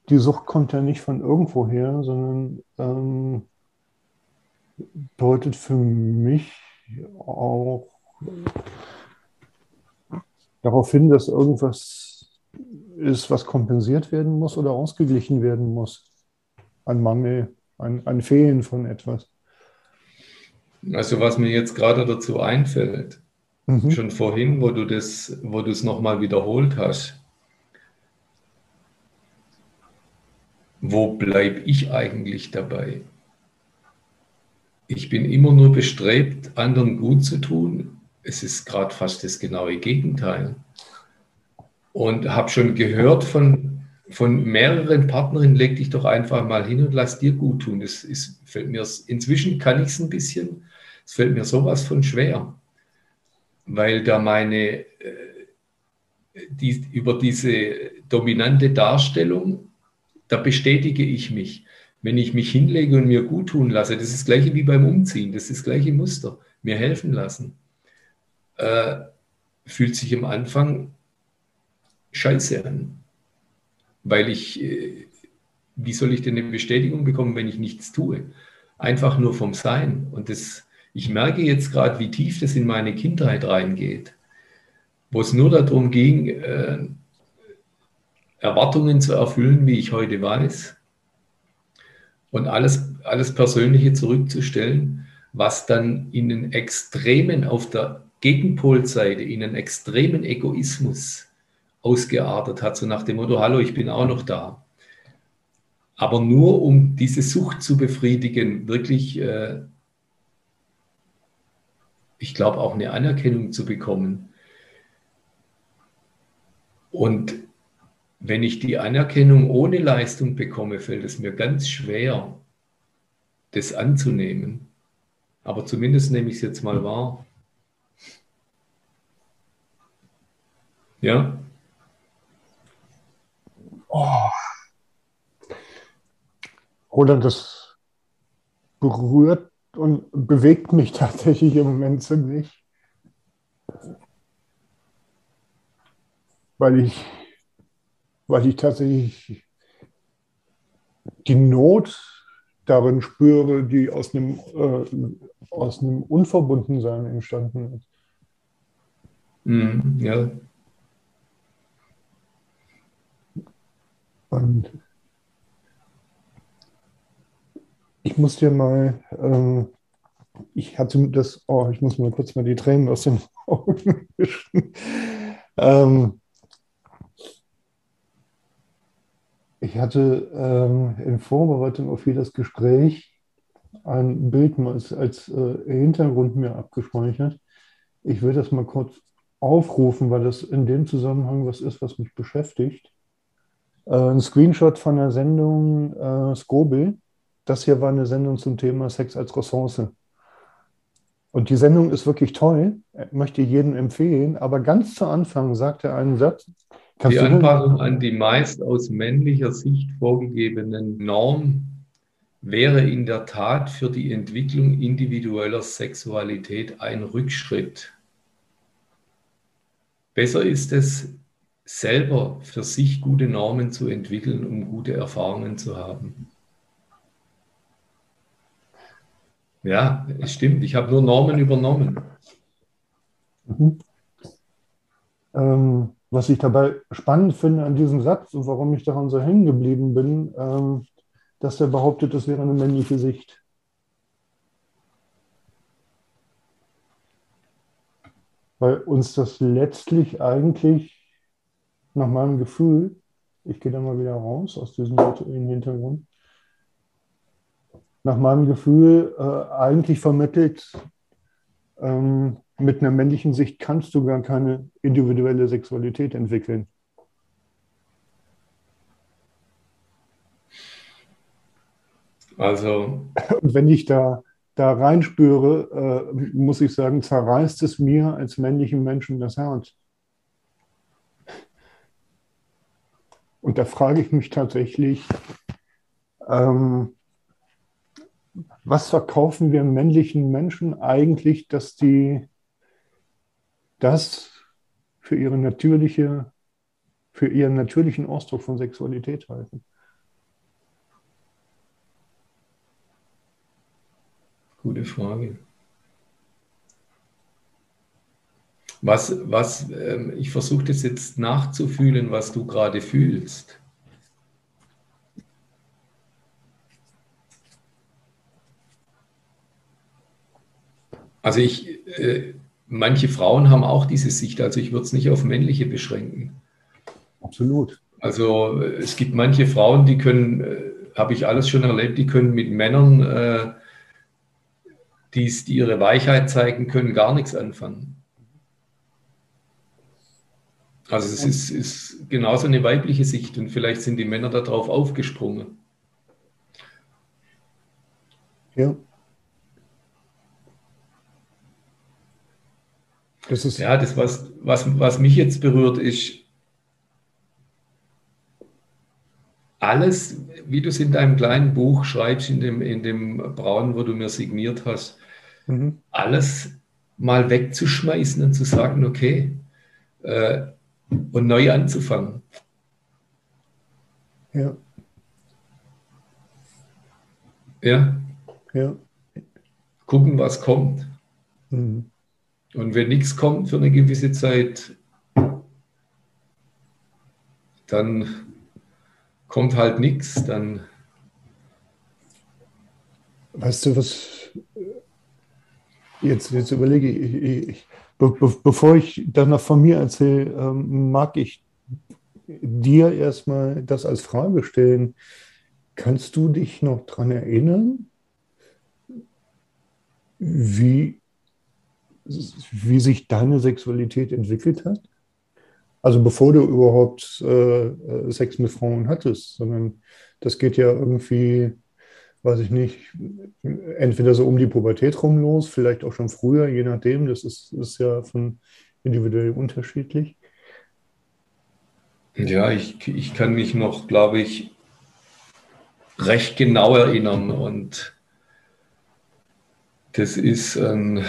die Sucht kommt ja nicht von irgendwo her, sondern ähm, deutet für mich auch darauf hin, dass irgendwas ist, was kompensiert werden muss oder ausgeglichen werden muss. Ein Mangel, ein, ein Fehlen von etwas. Also was mir jetzt gerade dazu einfällt, mhm. schon vorhin, wo du das, wo du es nochmal wiederholt hast, wo bleibe ich eigentlich dabei? Ich bin immer nur bestrebt, anderen gut zu tun. Es ist gerade fast das genaue Gegenteil. Und habe schon gehört von, von mehreren Partnerinnen, leg dich doch einfach mal hin und lass dir gut tun. Das ist, fällt mir, inzwischen kann ich es ein bisschen, es fällt mir sowas von schwer, weil da meine, äh, die, über diese dominante Darstellung, da bestätige ich mich. Wenn ich mich hinlege und mir gut tun lasse, das ist das gleiche wie beim Umziehen, das ist das gleiche Muster, mir helfen lassen, äh, fühlt sich am Anfang scheiße an. Weil ich, äh, wie soll ich denn eine Bestätigung bekommen, wenn ich nichts tue? Einfach nur vom Sein. Und das ich merke jetzt gerade, wie tief das in meine Kindheit reingeht, wo es nur darum ging, äh, Erwartungen zu erfüllen, wie ich heute weiß, und alles, alles Persönliche zurückzustellen, was dann in den Extremen auf der Gegenpolseite, in einen extremen Egoismus ausgeartet hat, so nach dem Motto, hallo, ich bin auch noch da. Aber nur um diese Sucht zu befriedigen, wirklich äh, ich glaube, auch eine Anerkennung zu bekommen. Und wenn ich die Anerkennung ohne Leistung bekomme, fällt es mir ganz schwer, das anzunehmen. Aber zumindest nehme ich es jetzt mal wahr. Ja? Oh. Oder das berührt und bewegt mich tatsächlich im Moment ziemlich. Weil ich, weil ich tatsächlich die Not darin spüre, die aus einem, äh, aus einem Unverbundensein entstanden ist. Mm, ja. Und Ich muss dir mal, ähm, ich hatte das, oh, ich muss mal kurz mal die Tränen aus den Augen wischen. Ähm, ich hatte ähm, in Vorbereitung auf jedes Gespräch ein Bild als, als äh, Hintergrund mir abgespeichert. Ich will das mal kurz aufrufen, weil das in dem Zusammenhang was ist, was mich beschäftigt. Äh, ein Screenshot von der Sendung äh, Scobel das hier war eine Sendung zum Thema Sex als Ressource. Und die Sendung ist wirklich toll, ich möchte jedem empfehlen, aber ganz zu Anfang sagt er einen Satz. Die Anpassung an die meist aus männlicher Sicht vorgegebenen Norm wäre in der Tat für die Entwicklung individueller Sexualität ein Rückschritt. Besser ist es, selber für sich gute Normen zu entwickeln, um gute Erfahrungen zu haben. Ja, es stimmt. Ich habe nur Normen übernommen. Mhm. Ähm, was ich dabei spannend finde an diesem Satz und warum ich daran so hängen geblieben bin, ähm, dass er behauptet, das wäre eine männliche Sicht. Weil uns das letztlich eigentlich nach meinem Gefühl, ich gehe da mal wieder raus aus diesem virtuellen Hintergrund, nach meinem Gefühl äh, eigentlich vermittelt, ähm, mit einer männlichen Sicht kannst du gar keine individuelle Sexualität entwickeln. Also. Und wenn ich da, da reinspüre, äh, muss ich sagen, zerreißt es mir als männlichen Menschen das Herz. Und da frage ich mich tatsächlich, ähm, was verkaufen wir männlichen Menschen eigentlich, dass die das für ihre natürliche, für ihren natürlichen Ausdruck von Sexualität halten? Gute Frage. Was, was, ähm, ich versuche das jetzt nachzufühlen, was du gerade fühlst. Also ich, äh, manche Frauen haben auch diese Sicht, also ich würde es nicht auf männliche beschränken. Absolut. Also es gibt manche Frauen, die können, äh, habe ich alles schon erlebt, die können mit Männern, äh, die's, die ihre Weichheit zeigen können, gar nichts anfangen. Also es ist, ist genauso eine weibliche Sicht und vielleicht sind die Männer darauf aufgesprungen. Ja. Das ja, das, was, was, was mich jetzt berührt, ist alles, wie du es in deinem kleinen Buch schreibst, in dem, in dem Braun, wo du mir signiert hast, mhm. alles mal wegzuschmeißen und zu sagen, okay, äh, und neu anzufangen. Ja. Ja. Ja. Gucken, was kommt. Mhm. Und wenn nichts kommt für eine gewisse Zeit, dann kommt halt nichts, dann. Weißt du, was jetzt, jetzt überlege ich, ich, ich be, be, bevor ich dann noch von mir erzähle, ähm, mag ich dir erstmal das als Frage stellen. Kannst du dich noch daran erinnern, wie wie sich deine Sexualität entwickelt hat? Also bevor du überhaupt äh, äh, Sex mit Frauen hattest, sondern das geht ja irgendwie, weiß ich nicht, entweder so um die Pubertät rum los, vielleicht auch schon früher, je nachdem. Das ist, ist ja von individuell unterschiedlich. Ja, ich, ich kann mich noch, glaube ich, recht genau erinnern und das ist ein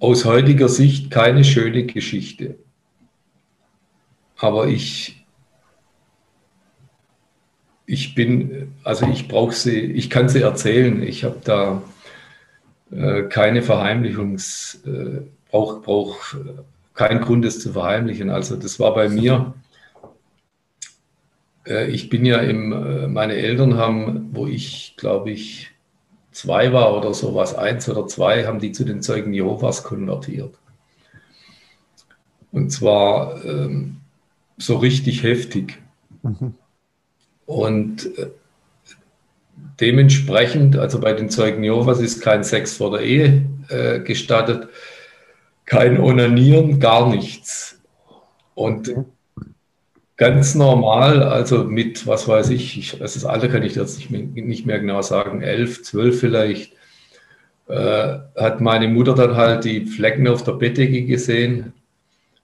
aus heutiger Sicht keine schöne Geschichte. Aber ich, ich bin, also ich brauche sie, ich kann sie erzählen. Ich habe da äh, keine Verheimlichungs, äh, brauche brauch keinen Grund, es zu verheimlichen. Also das war bei mir. Äh, ich bin ja im, äh, meine Eltern haben, wo ich glaube ich zwei war oder sowas, eins oder zwei, haben die zu den Zeugen Jehovas konvertiert. Und zwar ähm, so richtig heftig. Mhm. Und äh, dementsprechend, also bei den Zeugen Jehovas ist kein Sex vor der Ehe äh, gestattet, kein Onanieren, gar nichts. Und okay ganz normal, also mit, was weiß ich, ich das Alter kann ich jetzt nicht mehr, nicht mehr genau sagen, elf, zwölf vielleicht, äh, hat meine Mutter dann halt die Flecken auf der Bettdecke gesehen.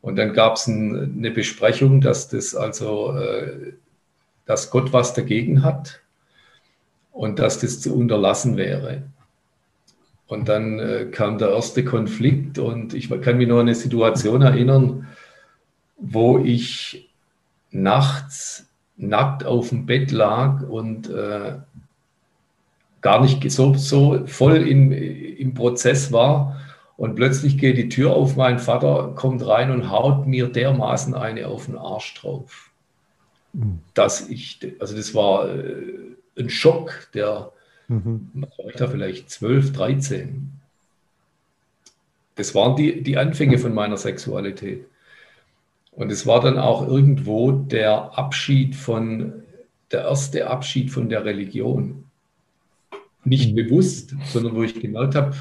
Und dann gab es ein, eine Besprechung, dass das also, äh, dass Gott was dagegen hat und dass das zu unterlassen wäre. Und dann äh, kam der erste Konflikt und ich kann mich noch an eine Situation erinnern, wo ich nachts nackt auf dem Bett lag und äh, gar nicht so, so voll in, im Prozess war. Und plötzlich geht die Tür auf, mein Vater kommt rein und haut mir dermaßen eine auf den Arsch drauf. Mhm. Dass ich, also das war äh, ein Schock, der, mhm. war ich da vielleicht 12, 13. Das waren die, die Anfänge von meiner Sexualität. Und es war dann auch irgendwo der Abschied von, der erste Abschied von der Religion. nicht mhm. bewusst, sondern wo ich gemerkt habe,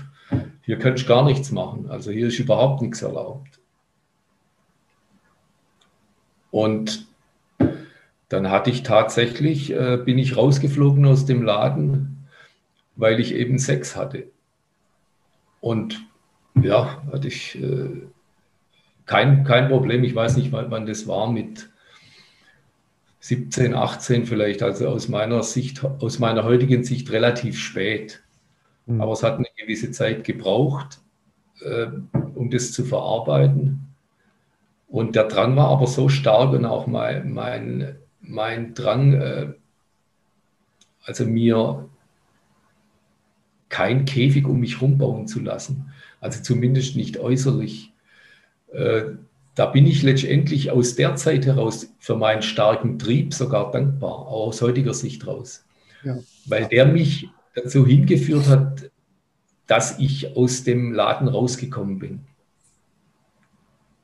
hier kannst du gar nichts machen. Also hier ist überhaupt nichts erlaubt. Und dann hatte ich tatsächlich, äh, bin ich rausgeflogen aus dem Laden, weil ich eben Sex hatte. Und ja, hatte ich äh, kein, kein Problem. Ich weiß nicht, wann, das war mit 17, 18 vielleicht, also aus meiner Sicht, aus meiner heutigen Sicht relativ spät. Mhm. Aber es hat eine gewisse Zeit gebraucht, äh, um das zu verarbeiten. Und der Drang war aber so stark und auch mein, mein, mein Drang, äh, also mir kein Käfig um mich herum bauen zu lassen, also zumindest nicht äußerlich. Äh, da bin ich letztendlich aus der Zeit heraus für meinen starken Trieb sogar dankbar, auch aus heutiger Sicht raus. Ja. Weil der mich dazu hingeführt hat, dass ich aus dem Laden rausgekommen bin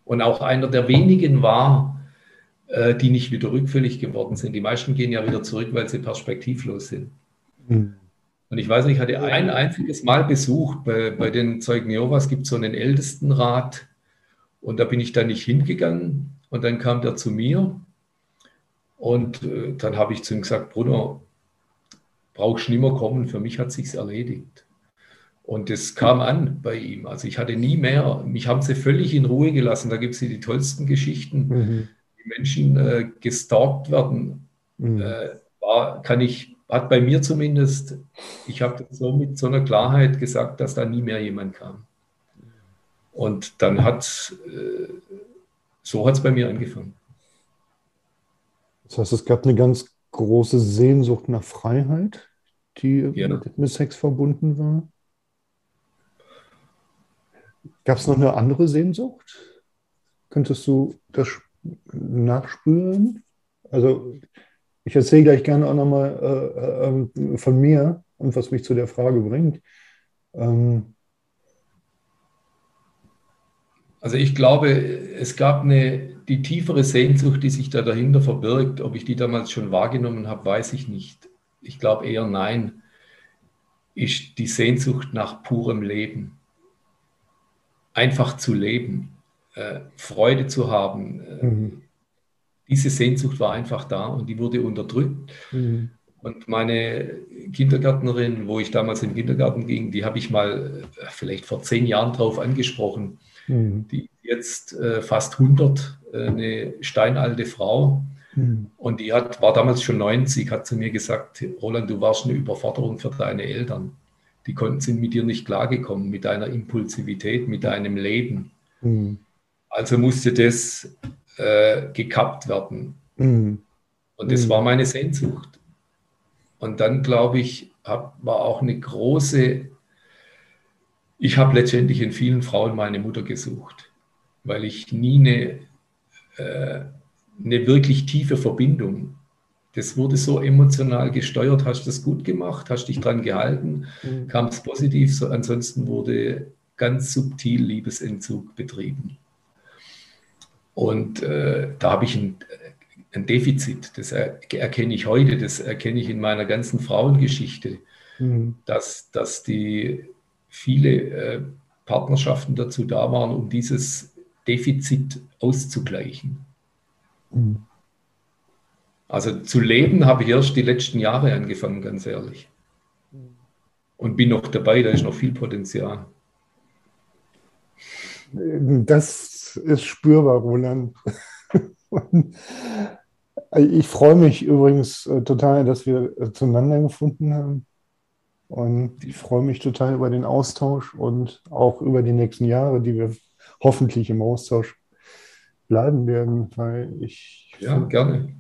und auch einer der wenigen war, äh, die nicht wieder rückfällig geworden sind. Die meisten gehen ja wieder zurück, weil sie perspektivlos sind. Mhm. Und ich weiß nicht, ich hatte ein einziges Mal besucht, bei, bei den Zeugen Jehovas gibt es so einen Ältestenrat und da bin ich dann nicht hingegangen und dann kam der zu mir und äh, dann habe ich zu ihm gesagt, Bruder, brauchst du nicht mehr kommen, für mich hat sich's erledigt. Und das kam an bei ihm. Also ich hatte nie mehr, mich haben sie völlig in Ruhe gelassen. Da gibt es die tollsten Geschichten, mhm. wie Menschen äh, gestalkt werden. Mhm. Äh, war, kann ich, hat bei mir zumindest, ich habe so mit so einer Klarheit gesagt, dass da nie mehr jemand kam. Und dann hat, äh, so hat es bei mir angefangen. Das heißt, es gab eine ganz große Sehnsucht nach Freiheit, die ja. mit Sex verbunden war? Gab es noch eine andere Sehnsucht? Könntest du das nachspüren? Also ich erzähle gleich gerne auch nochmal äh, äh, von mir und was mich zu der Frage bringt. Ähm also ich glaube, es gab eine, die tiefere Sehnsucht, die sich da dahinter verbirgt. Ob ich die damals schon wahrgenommen habe, weiß ich nicht. Ich glaube eher nein, ist die Sehnsucht nach purem Leben einfach zu leben, äh, Freude zu haben. Äh, mhm. Diese Sehnsucht war einfach da und die wurde unterdrückt. Mhm. Und meine Kindergärtnerin, wo ich damals im Kindergarten ging, die habe ich mal äh, vielleicht vor zehn Jahren drauf angesprochen. Mhm. Die jetzt äh, fast 100, äh, eine steinalte Frau. Mhm. Und die hat, war damals schon 90, hat zu mir gesagt, Roland, du warst eine Überforderung für deine Eltern die konnten, sind mit dir nicht klargekommen, mit deiner Impulsivität, mit deinem Leben. Mhm. Also musste das äh, gekappt werden. Mhm. Und das war meine Sehnsucht. Und dann, glaube ich, hab, war auch eine große, ich habe letztendlich in vielen Frauen meine Mutter gesucht, weil ich nie eine, äh, eine wirklich tiefe Verbindung das wurde so emotional gesteuert. Hast du das gut gemacht? Hast dich dran gehalten? Mhm. Kam es positiv? So, ansonsten wurde ganz subtil Liebesentzug betrieben. Und äh, da habe ich ein, ein, Defizit. Das er, erkenne ich heute, das erkenne ich in meiner ganzen Frauengeschichte, mhm. dass, dass die viele äh, Partnerschaften dazu da waren, um dieses Defizit auszugleichen. Mhm. Also zu leben habe ich erst die letzten Jahre angefangen, ganz ehrlich. Und bin noch dabei, da ist noch viel Potenzial. Das ist spürbar, Roland. Ich freue mich übrigens äh, total, dass wir äh, zueinander gefunden haben. Und ich freue mich total über den Austausch und auch über die nächsten Jahre, die wir hoffentlich im Austausch bleiben werden, weil ich. Ja, gerne.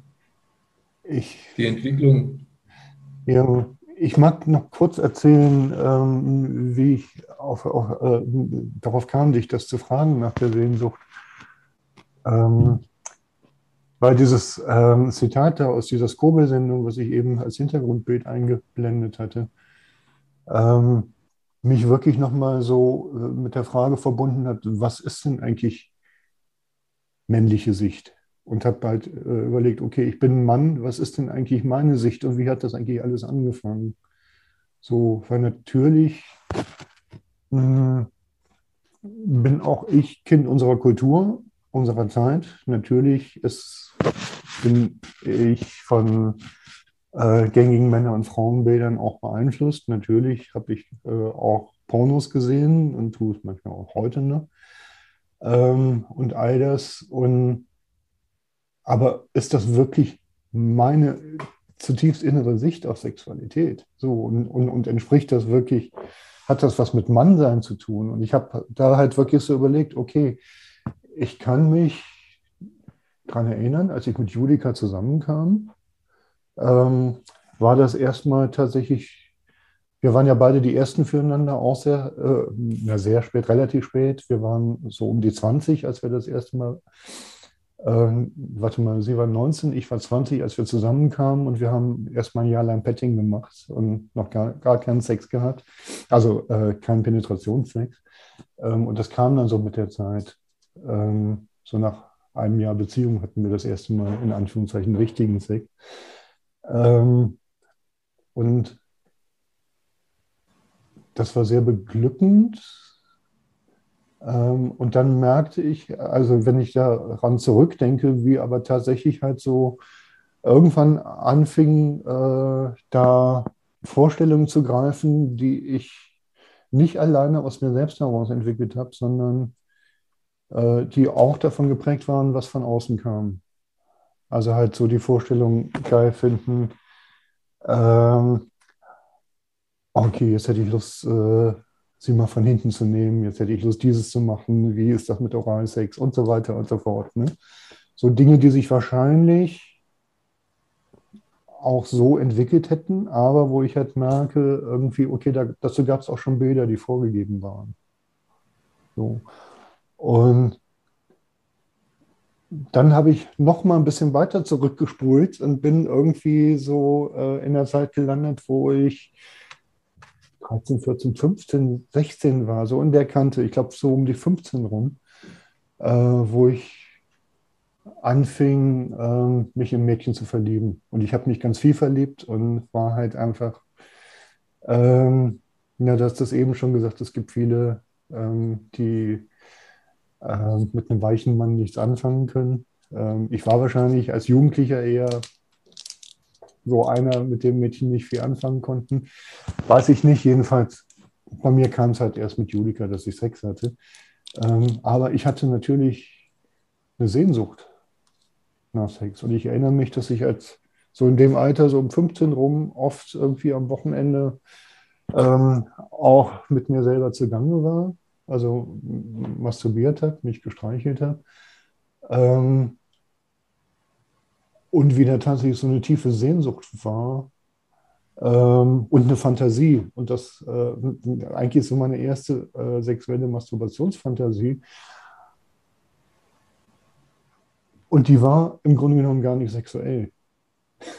Ich, die Entwicklung. Ja, ich mag noch kurz erzählen, ähm, wie ich auf, auf, äh, darauf kam, dich das zu fragen nach der Sehnsucht. Ähm, weil dieses ähm, Zitat da aus dieser Skobel-Sendung, was ich eben als Hintergrundbild eingeblendet hatte, ähm, mich wirklich nochmal so äh, mit der Frage verbunden hat, was ist denn eigentlich männliche Sicht? und habe halt äh, überlegt, okay, ich bin ein Mann, was ist denn eigentlich meine Sicht und wie hat das eigentlich alles angefangen? So, weil natürlich mh, bin auch ich Kind unserer Kultur, unserer Zeit. Natürlich ist, bin ich von äh, gängigen Männer- und Frauenbildern auch beeinflusst. Natürlich habe ich äh, auch Pornos gesehen und tue es manchmal auch heute noch. Ähm, und all das. Und, aber ist das wirklich meine zutiefst innere Sicht auf Sexualität? So, und, und, und entspricht das wirklich, hat das was mit Mannsein zu tun? Und ich habe da halt wirklich so überlegt, okay, ich kann mich daran erinnern, als ich mit Julika zusammenkam, ähm, war das erstmal tatsächlich, wir waren ja beide die Ersten füreinander, auch sehr, äh, na, sehr spät, relativ spät. Wir waren so um die 20, als wir das erste Mal, äh, warte mal, sie war 19, ich war 20, als wir zusammenkamen und wir haben erstmal ein Jahr lang Petting gemacht und noch gar, gar keinen Sex gehabt, also äh, keinen Penetrationssex. Ähm, und das kam dann so mit der Zeit. Ähm, so nach einem Jahr Beziehung hatten wir das erste Mal in Anführungszeichen richtigen Sex. Ähm, und das war sehr beglückend. Ähm, und dann merkte ich, also wenn ich daran zurückdenke, wie aber tatsächlich halt so irgendwann anfing, äh, da Vorstellungen zu greifen, die ich nicht alleine aus mir selbst heraus entwickelt habe, sondern äh, die auch davon geprägt waren, was von außen kam. Also halt so die Vorstellung geil finden, ähm, okay, jetzt hätte ich Lust, äh, sie mal von hinten zu nehmen, jetzt hätte ich Lust, dieses zu machen, wie ist das mit Oralsex und so weiter und so fort. Ne? So Dinge, die sich wahrscheinlich auch so entwickelt hätten, aber wo ich halt merke, irgendwie, okay, da, dazu gab es auch schon Bilder, die vorgegeben waren. So. Und dann habe ich noch mal ein bisschen weiter zurückgespult und bin irgendwie so äh, in der Zeit gelandet, wo ich 13, 14, 15, 16 war, so in der Kante, ich glaube so um die 15 rum, äh, wo ich anfing, äh, mich in Mädchen zu verlieben. Und ich habe mich ganz viel verliebt und war halt einfach, ähm, ja, du hast das eben schon gesagt, es gibt viele, ähm, die äh, mit einem weichen Mann nichts anfangen können. Ähm, ich war wahrscheinlich als Jugendlicher eher so einer, mit dem Mädchen nicht viel anfangen konnten. Weiß ich nicht, jedenfalls bei mir kam es halt erst mit Julika, dass ich Sex hatte. Ähm, aber ich hatte natürlich eine Sehnsucht nach Sex. Und ich erinnere mich, dass ich als so in dem Alter, so um 15 rum, oft irgendwie am Wochenende ähm, auch mit mir selber zugange war also masturbiert hat, mich gestreichelt hat. Ähm, und wieder tatsächlich so eine tiefe Sehnsucht war ähm, und eine Fantasie. Und das äh, eigentlich ist so meine erste äh, sexuelle Masturbationsfantasie. Und die war im Grunde genommen gar nicht sexuell.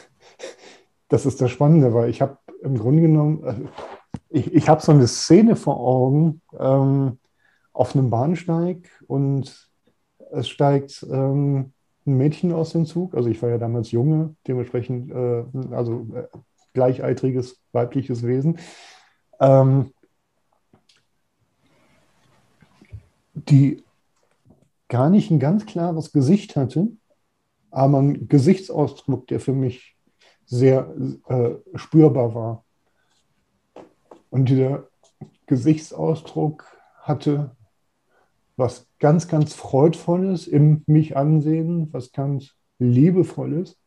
Das ist das Spannende, weil ich habe im Grunde genommen, äh, ich, ich habe so eine Szene vor Augen, ähm, auf einem Bahnsteig und es steigt ähm, ein Mädchen aus dem Zug. Also ich war ja damals Junge, dementsprechend äh, also äh, gleichaltriges weibliches Wesen. Ähm, die gar nicht ein ganz klares Gesicht hatte, aber ein Gesichtsausdruck, der für mich sehr äh, spürbar war. Und dieser Gesichtsausdruck hatte was ganz, ganz Freudvolles im mich ansehen, was ganz Liebevolles.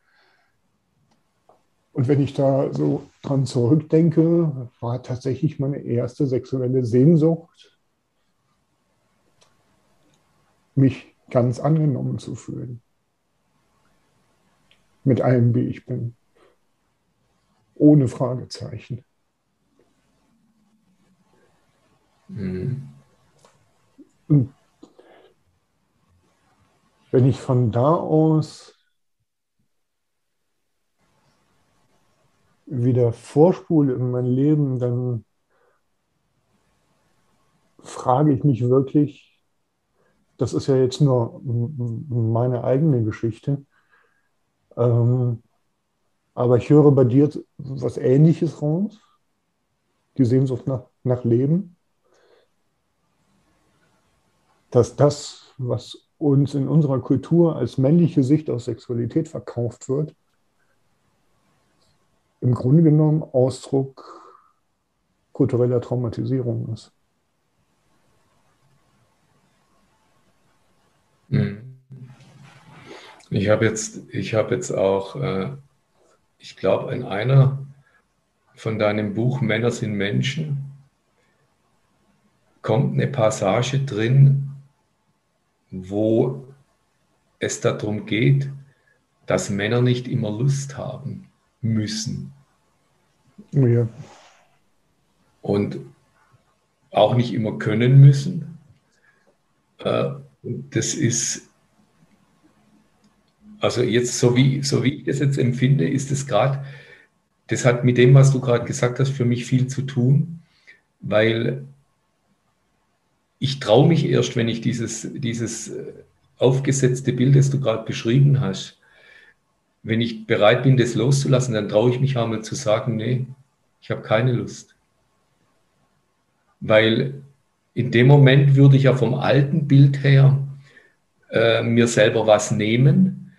Und wenn ich da so dran zurückdenke, war tatsächlich meine erste sexuelle Sehnsucht, mich ganz angenommen zu fühlen. Mit allem, wie ich bin. Ohne Fragezeichen. Mhm. Wenn ich von da aus wieder vorspule in mein Leben, dann frage ich mich wirklich, das ist ja jetzt nur meine eigene Geschichte, ähm, aber ich höre bei dir was Ähnliches raus. die Sehnsucht nach, nach Leben, dass das, was uns in unserer Kultur als männliche Sicht auf Sexualität verkauft wird, im Grunde genommen Ausdruck kultureller Traumatisierung ist. Hm. Ich habe jetzt, ich jetzt auch, äh, ich glaube, in einer von deinem Buch Männer sind Menschen kommt eine Passage drin, wo es darum geht, dass Männer nicht immer Lust haben müssen. Ja. Und auch nicht immer können müssen. Äh, das ist, also jetzt, so wie, so wie ich das jetzt empfinde, ist es gerade, das hat mit dem, was du gerade gesagt hast, für mich viel zu tun, weil ich traue mich erst, wenn ich dieses, dieses äh, aufgesetzte Bild, das du gerade beschrieben hast, wenn ich bereit bin, das loszulassen, dann traue ich mich einmal zu sagen, nee, ich habe keine Lust. Weil in dem Moment würde ich ja vom alten Bild her äh, mir selber was nehmen,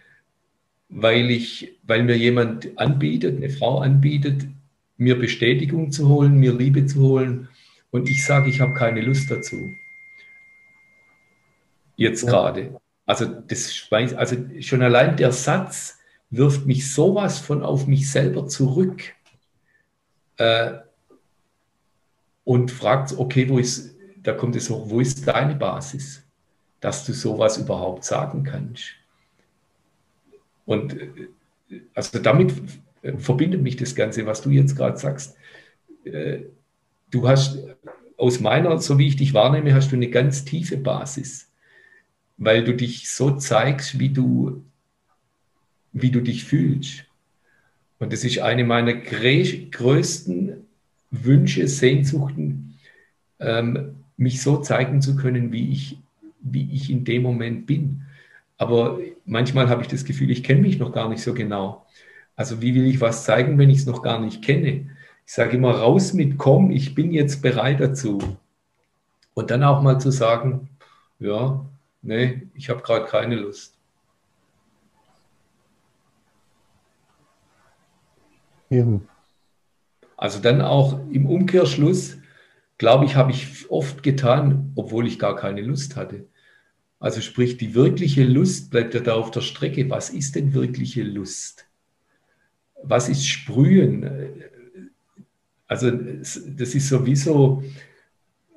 weil, ich, weil mir jemand anbietet, eine Frau anbietet, mir Bestätigung zu holen, mir Liebe zu holen und ich sage, ich habe keine Lust dazu jetzt ja. gerade. Also, das, also schon allein der Satz wirft mich sowas von auf mich selber zurück äh, und fragt, okay, wo ist, da kommt es hoch, wo ist deine Basis, dass du sowas überhaupt sagen kannst? Und äh, also damit verbindet mich das Ganze, was du jetzt gerade sagst. Äh, du hast aus meiner, so wie ich dich wahrnehme, hast du eine ganz tiefe Basis weil du dich so zeigst, wie du, wie du dich fühlst. Und das ist eine meiner größten Wünsche, Sehnsuchten, ähm, mich so zeigen zu können, wie ich, wie ich in dem Moment bin. Aber manchmal habe ich das Gefühl, ich kenne mich noch gar nicht so genau. Also wie will ich was zeigen, wenn ich es noch gar nicht kenne? Ich sage immer, raus mit, komm, ich bin jetzt bereit dazu. Und dann auch mal zu sagen, ja, nee, ich habe gerade keine Lust. Ja. Also dann auch im Umkehrschluss, glaube ich, habe ich oft getan, obwohl ich gar keine Lust hatte. Also sprich, die wirkliche Lust bleibt ja da auf der Strecke. Was ist denn wirkliche Lust? Was ist Sprühen? Also das ist sowieso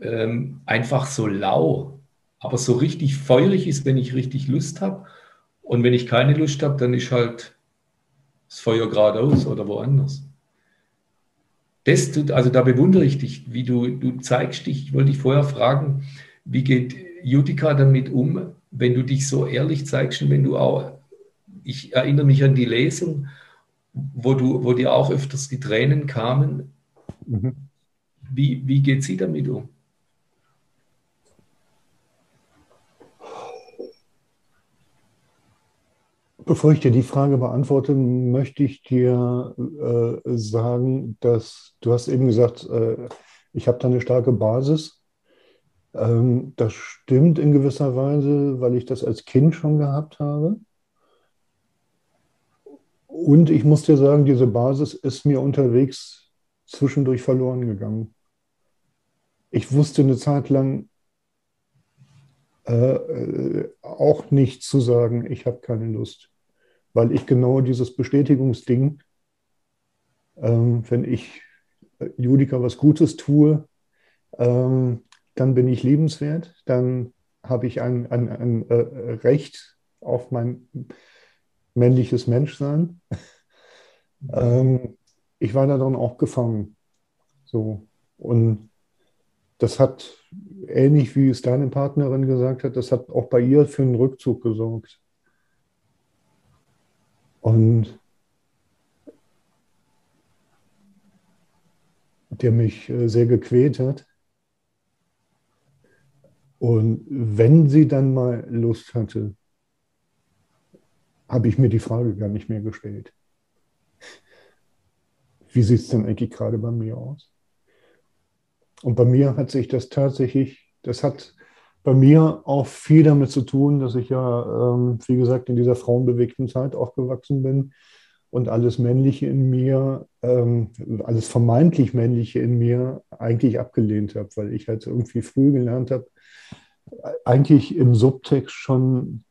ähm, einfach so lau aber so richtig feurig ist, wenn ich richtig Lust habe. Und wenn ich keine Lust habe, dann ist halt das Feuer geradeaus oder woanders. Das tut, also da bewundere ich dich, wie du, du zeigst dich. Ich wollte dich vorher fragen, wie geht Jutika damit um, wenn du dich so ehrlich zeigst und wenn du auch, ich erinnere mich an die Lesung, wo, du, wo dir auch öfters die Tränen kamen. Mhm. Wie, wie geht sie damit um? Bevor ich dir die Frage beantworte, möchte ich dir äh, sagen, dass du hast eben gesagt, äh, ich habe da eine starke Basis. Ähm, das stimmt in gewisser Weise, weil ich das als Kind schon gehabt habe. Und ich muss dir sagen, diese Basis ist mir unterwegs zwischendurch verloren gegangen. Ich wusste eine Zeit lang äh, äh auch nicht zu sagen, ich habe keine Lust weil ich genau dieses Bestätigungsding, ähm, wenn ich äh, Judika was Gutes tue, ähm, dann bin ich liebenswert, dann habe ich ein, ein, ein äh, Recht auf mein männliches Menschsein. ähm, ich war da dann auch gefangen. So. Und das hat, ähnlich wie es deine Partnerin gesagt hat, das hat auch bei ihr für einen Rückzug gesorgt. Und der mich äh, sehr gequält hat. Und wenn sie dann mal Lust hatte, habe ich mir die Frage gar nicht mehr gestellt. Wie sieht es denn eigentlich gerade bei mir aus? und bei mir hat sich das tatsächlich, das hat bei mir auch viel damit zu tun, dass ich ja, ähm, wie gesagt, in dieser frauenbewegten Zeit aufgewachsen bin und alles Männliche in mir, ähm, alles vermeintlich Männliche in mir eigentlich abgelehnt habe, weil ich halt irgendwie früh gelernt habe, eigentlich im Subtext schon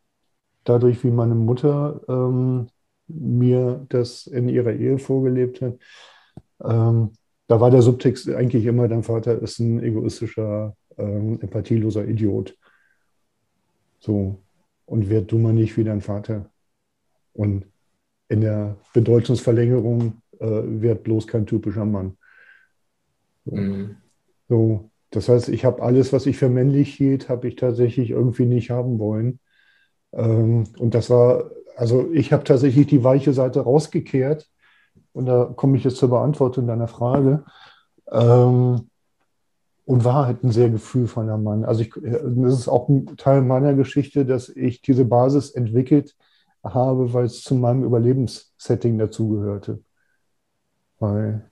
dadurch, wie meine Mutter ähm, mir das in ihrer Ehe vorgelebt hat, ähm, da war der Subtext eigentlich immer, dein Vater ist ein egoistischer, ähm, empathieloser Idiot. So. Und wird dummer nicht wie dein Vater. Und in der Bedeutungsverlängerung äh, wird bloß kein typischer Mann. So. Mhm. so. Das heißt, ich habe alles, was ich für männlich hielt, habe ich tatsächlich irgendwie nicht haben wollen. Ähm, und das war, also ich habe tatsächlich die weiche Seite rausgekehrt. Und da komme ich jetzt zur Beantwortung deiner Frage. Ähm, und war halt ein sehr gefühlvoller Mann. Also ich, das ist auch ein Teil meiner Geschichte, dass ich diese Basis entwickelt habe, weil es zu meinem Überlebenssetting dazugehörte. Weil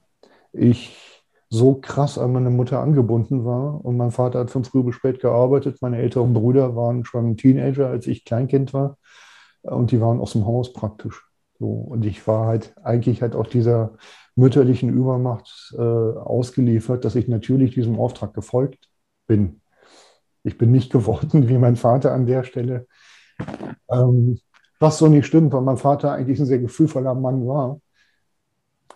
ich so krass an meine Mutter angebunden war und mein Vater hat von früh bis spät gearbeitet. Meine älteren Brüder waren schon Teenager, als ich Kleinkind war und die waren aus dem Haus praktisch. So, und ich war halt eigentlich halt auch dieser mütterlichen Übermacht äh, ausgeliefert, dass ich natürlich diesem Auftrag gefolgt bin. Ich bin nicht geworden wie mein Vater an der Stelle. Ähm, was so nicht stimmt, weil mein Vater eigentlich ein sehr gefühlvoller Mann war.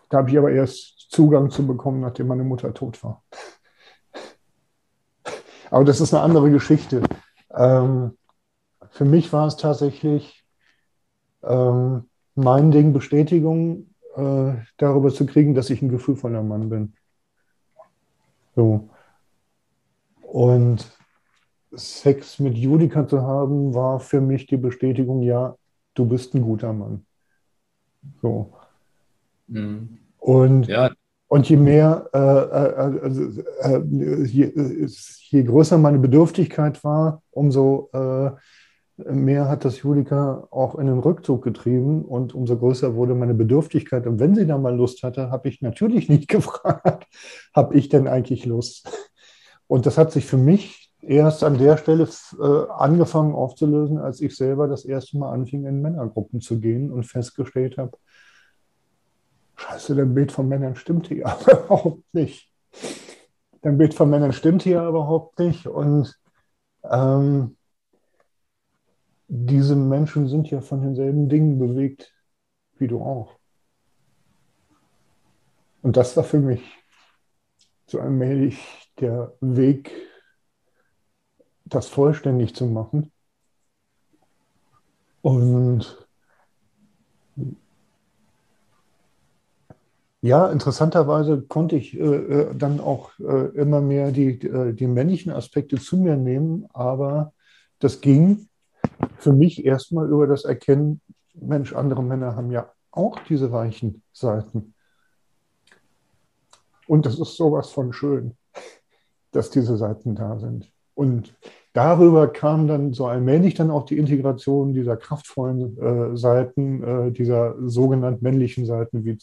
Da habe ich aber erst Zugang zu bekommen, nachdem meine Mutter tot war. Aber das ist eine andere Geschichte. Ähm, für mich war es tatsächlich ähm, mein Ding, Bestätigung äh, darüber zu kriegen, dass ich ein gefühlvoller Mann bin. So. Und Sex mit Judika zu haben, war für mich die Bestätigung, ja, du bist ein guter Mann. So. Mhm. Und, ja. und je mehr, äh, äh, also, äh, je, je, größer meine Bedürftigkeit war, umso äh, mehr hat das Julika auch in den Rückzug getrieben und umso größer wurde meine Bedürftigkeit. Und wenn sie dann mal Lust hatte, habe ich natürlich nicht gefragt, habe ich denn eigentlich Lust? Und das hat sich für mich erst an der Stelle äh, angefangen aufzulösen, als ich selber das erste Mal anfing, in Männergruppen zu gehen und festgestellt habe, scheiße, dein Bild von Männern stimmt hier überhaupt nicht. Dein Bild von Männern stimmt hier überhaupt nicht. Und ähm, diese Menschen sind ja von denselben Dingen bewegt wie du auch. Und das war für mich so allmählich der Weg, das vollständig zu machen. Und ja, interessanterweise konnte ich äh, äh dann auch äh, immer mehr die, äh, die männlichen Aspekte zu mir nehmen, aber das ging für mich erstmal über das Erkennen, Mensch, andere Männer haben ja auch diese weichen Seiten. Und das ist sowas von schön, dass diese Seiten da sind. Und darüber kam dann so allmählich dann auch die Integration dieser kraftvollen äh, Seiten, äh, dieser sogenannten männlichen Seiten, wie,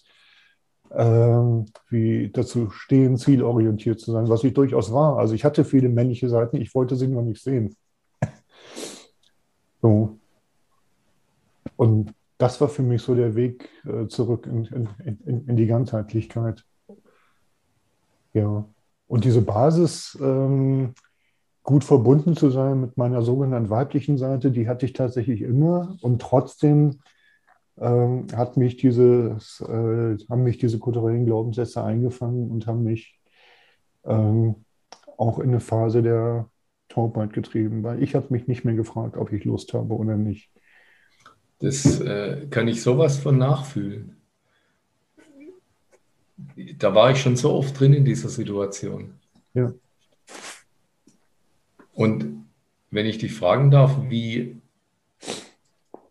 äh, wie dazu stehen, zielorientiert zu sein, was ich durchaus war. Also ich hatte viele männliche Seiten, ich wollte sie nur nicht sehen. So. Und das war für mich so der Weg äh, zurück in, in, in, in, die Ganzheitlichkeit. Ja. Und diese Basis, ähm, gut verbunden zu sein mit meiner sogenannten weiblichen Seite, die hatte ich tatsächlich immer. Und trotzdem ähm, hat mich dieses, äh, haben mich diese kulturellen Glaubenssätze eingefangen und haben mich ähm, auch in eine Phase der Taubheit getrieben, weil ich habe mich nicht mehr gefragt, ob ich Lust habe oder nicht. Das äh, kann ich sowas von nachfühlen. Da war ich schon so oft drin in dieser Situation. Ja. Und wenn ich dich fragen darf, wie,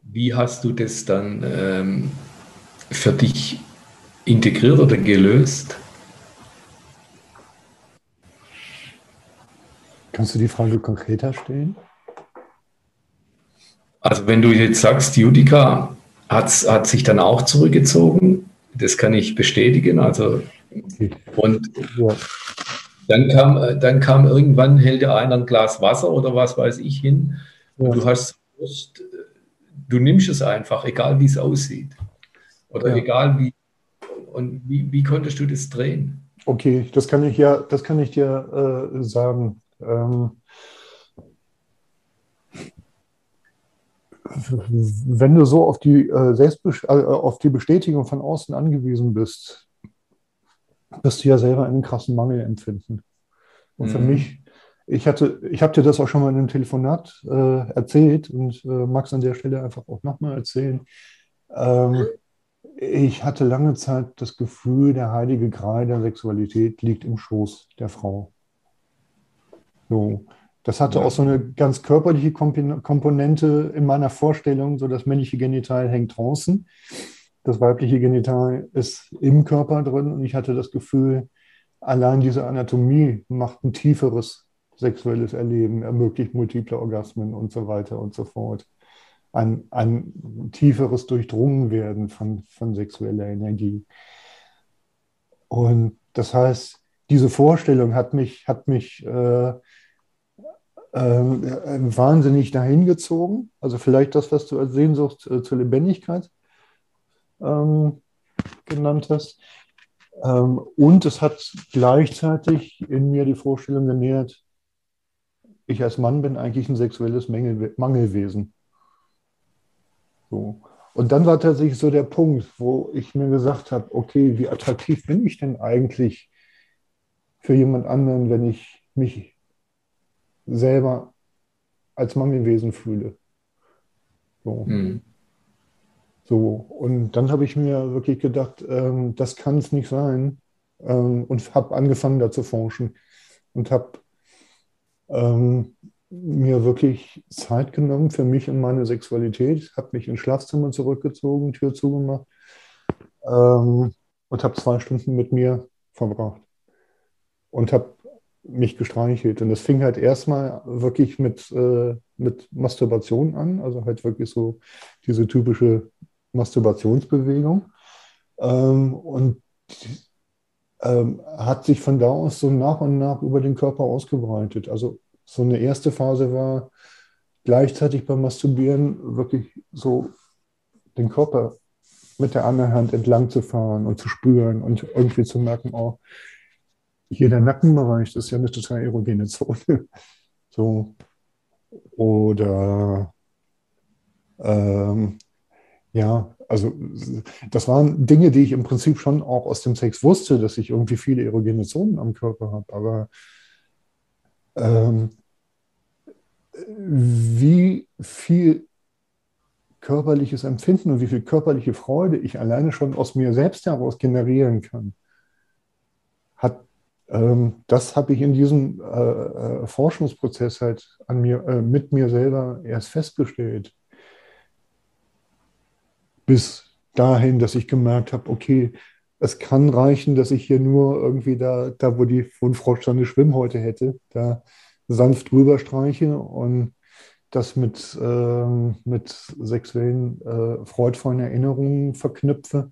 wie hast du das dann ähm, für dich integriert oder gelöst? Kannst du die Frage konkreter stellen? Also wenn du jetzt sagst, Judika hat, hat sich dann auch zurückgezogen, das kann ich bestätigen. Also okay. und, ja. Dann kam, dann kam irgendwann, hält dir einer ein Glas Wasser oder was weiß ich hin. Ja. du hast du nimmst es einfach, egal wie es aussieht. Oder ja. egal wie. Und wie, wie konntest du das drehen? Okay, das kann ich ja, das kann ich dir äh, sagen. Ähm, wenn du so auf die, äh, Selbstbe äh, auf die Bestätigung von außen angewiesen bist, wirst du ja selber einen krassen Mangel empfinden. Und mhm. für mich, ich hatte, ich habe dir das auch schon mal in einem Telefonat äh, erzählt und äh, mag es an der Stelle einfach auch nochmal erzählen. Ähm, ich hatte lange Zeit das Gefühl, der heilige Gral der Sexualität liegt im Schoß der Frau. So. Das hatte ja. auch so eine ganz körperliche Komponente in meiner Vorstellung, so das männliche Genital hängt draußen. Das weibliche Genital ist im Körper drin und ich hatte das Gefühl, allein diese Anatomie macht ein tieferes sexuelles Erleben, ermöglicht multiple Orgasmen und so weiter und so fort. Ein, ein tieferes Durchdrungenwerden von, von sexueller Energie. Und das heißt, diese Vorstellung hat mich, hat mich äh, äh, wahnsinnig dahin gezogen. Also vielleicht das, was du als Sehnsucht äh, zur Lebendigkeit ähm, genannt hast. Ähm, und es hat gleichzeitig in mir die Vorstellung genährt, ich als Mann bin eigentlich ein sexuelles Mängel, Mangelwesen. So. Und dann war tatsächlich so der Punkt, wo ich mir gesagt habe, okay, wie attraktiv bin ich denn eigentlich für jemand anderen, wenn ich mich selber als Mangelwesen fühle. So. Mhm. so. Und dann habe ich mir wirklich gedacht, ähm, das kann es nicht sein. Ähm, und habe angefangen, da zu forschen. Und habe ähm, mir wirklich Zeit genommen für mich und meine Sexualität, habe mich ins Schlafzimmer zurückgezogen, Tür zugemacht ähm, und habe zwei Stunden mit mir verbracht. Und habe mich gestreichelt. Und das fing halt erstmal wirklich mit, äh, mit Masturbation an, also halt wirklich so diese typische Masturbationsbewegung. Ähm, und ähm, hat sich von da aus so nach und nach über den Körper ausgebreitet. Also so eine erste Phase war gleichzeitig beim Masturbieren wirklich so den Körper mit der anderen Hand entlang zu fahren und zu spüren und irgendwie zu merken, oh, hier der Nackenbereich, das ist ja eine total erogene Zone. So. Oder ähm, ja, also das waren Dinge, die ich im Prinzip schon auch aus dem Sex wusste, dass ich irgendwie viele erogene Zonen am Körper habe. Aber ähm, wie viel körperliches Empfinden und wie viel körperliche Freude ich alleine schon aus mir selbst heraus generieren kann, hat das habe ich in diesem äh, äh, Forschungsprozess halt an mir, äh, mit mir selber erst festgestellt. Bis dahin, dass ich gemerkt habe, okay, es kann reichen, dass ich hier nur irgendwie da, da wo die wo seine Schwimmhäute hätte, da sanft drüber streiche und das mit, äh, mit sexuellen, äh, freudvollen Erinnerungen verknüpfe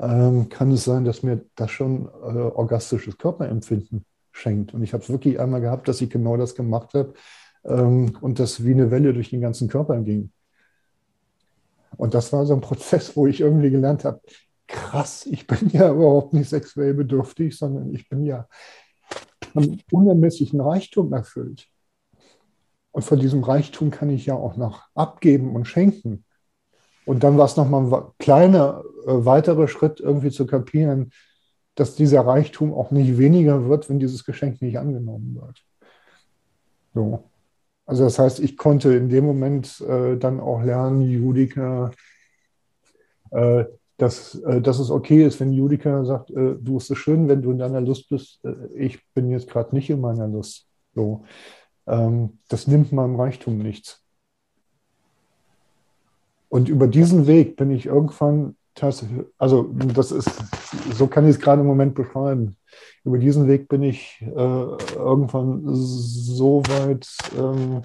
ähm, kann es sein, dass mir das schon äh, orgastisches Körperempfinden schenkt. Und ich habe es wirklich einmal gehabt, dass ich genau das gemacht habe ähm, und das wie eine Welle durch den ganzen Körper ging. Und das war so ein Prozess, wo ich irgendwie gelernt habe, krass, ich bin ja überhaupt nicht sexuell bedürftig, sondern ich bin ja von unermesslichen Reichtum erfüllt. Und von diesem Reichtum kann ich ja auch noch abgeben und schenken. Und dann war es nochmal ein kleiner äh, weiterer Schritt, irgendwie zu kapieren, dass dieser Reichtum auch nicht weniger wird, wenn dieses Geschenk nicht angenommen wird. So. Also das heißt, ich konnte in dem Moment äh, dann auch lernen, Judika, äh, dass, äh, dass es okay ist, wenn Judika sagt, äh, du ist es schön, wenn du in deiner Lust bist, äh, ich bin jetzt gerade nicht in meiner Lust. So. Ähm, das nimmt meinem Reichtum nichts. Und über diesen Weg bin ich irgendwann also das ist, so kann ich es gerade im Moment beschreiben. Über diesen Weg bin ich äh, irgendwann so weit ähm,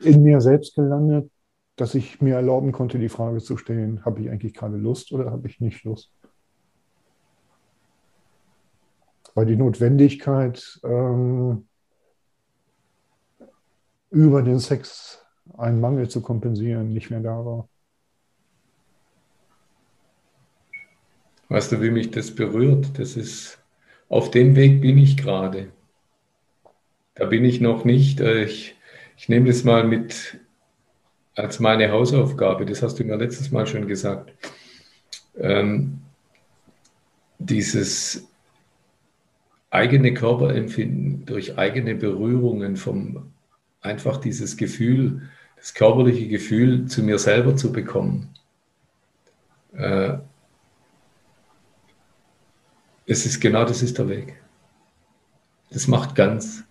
in mir selbst gelandet, dass ich mir erlauben konnte, die Frage zu stellen, habe ich eigentlich gerade Lust oder habe ich nicht Lust? weil die Notwendigkeit, ähm, über den Sex einen Mangel zu kompensieren, nicht mehr da war. Weißt du, wie mich das berührt? Das ist, auf dem Weg bin ich gerade. Da bin ich noch nicht. Äh, ich, ich nehme das mal mit als meine Hausaufgabe. Das hast du mir letztes Mal schon gesagt. Ähm, dieses eigene Körperempfinden durch eigene Berührungen vom einfach dieses Gefühl, das körperliche Gefühl zu mir selber zu bekommen. Äh, es ist genau das ist der Weg. Das macht ganz.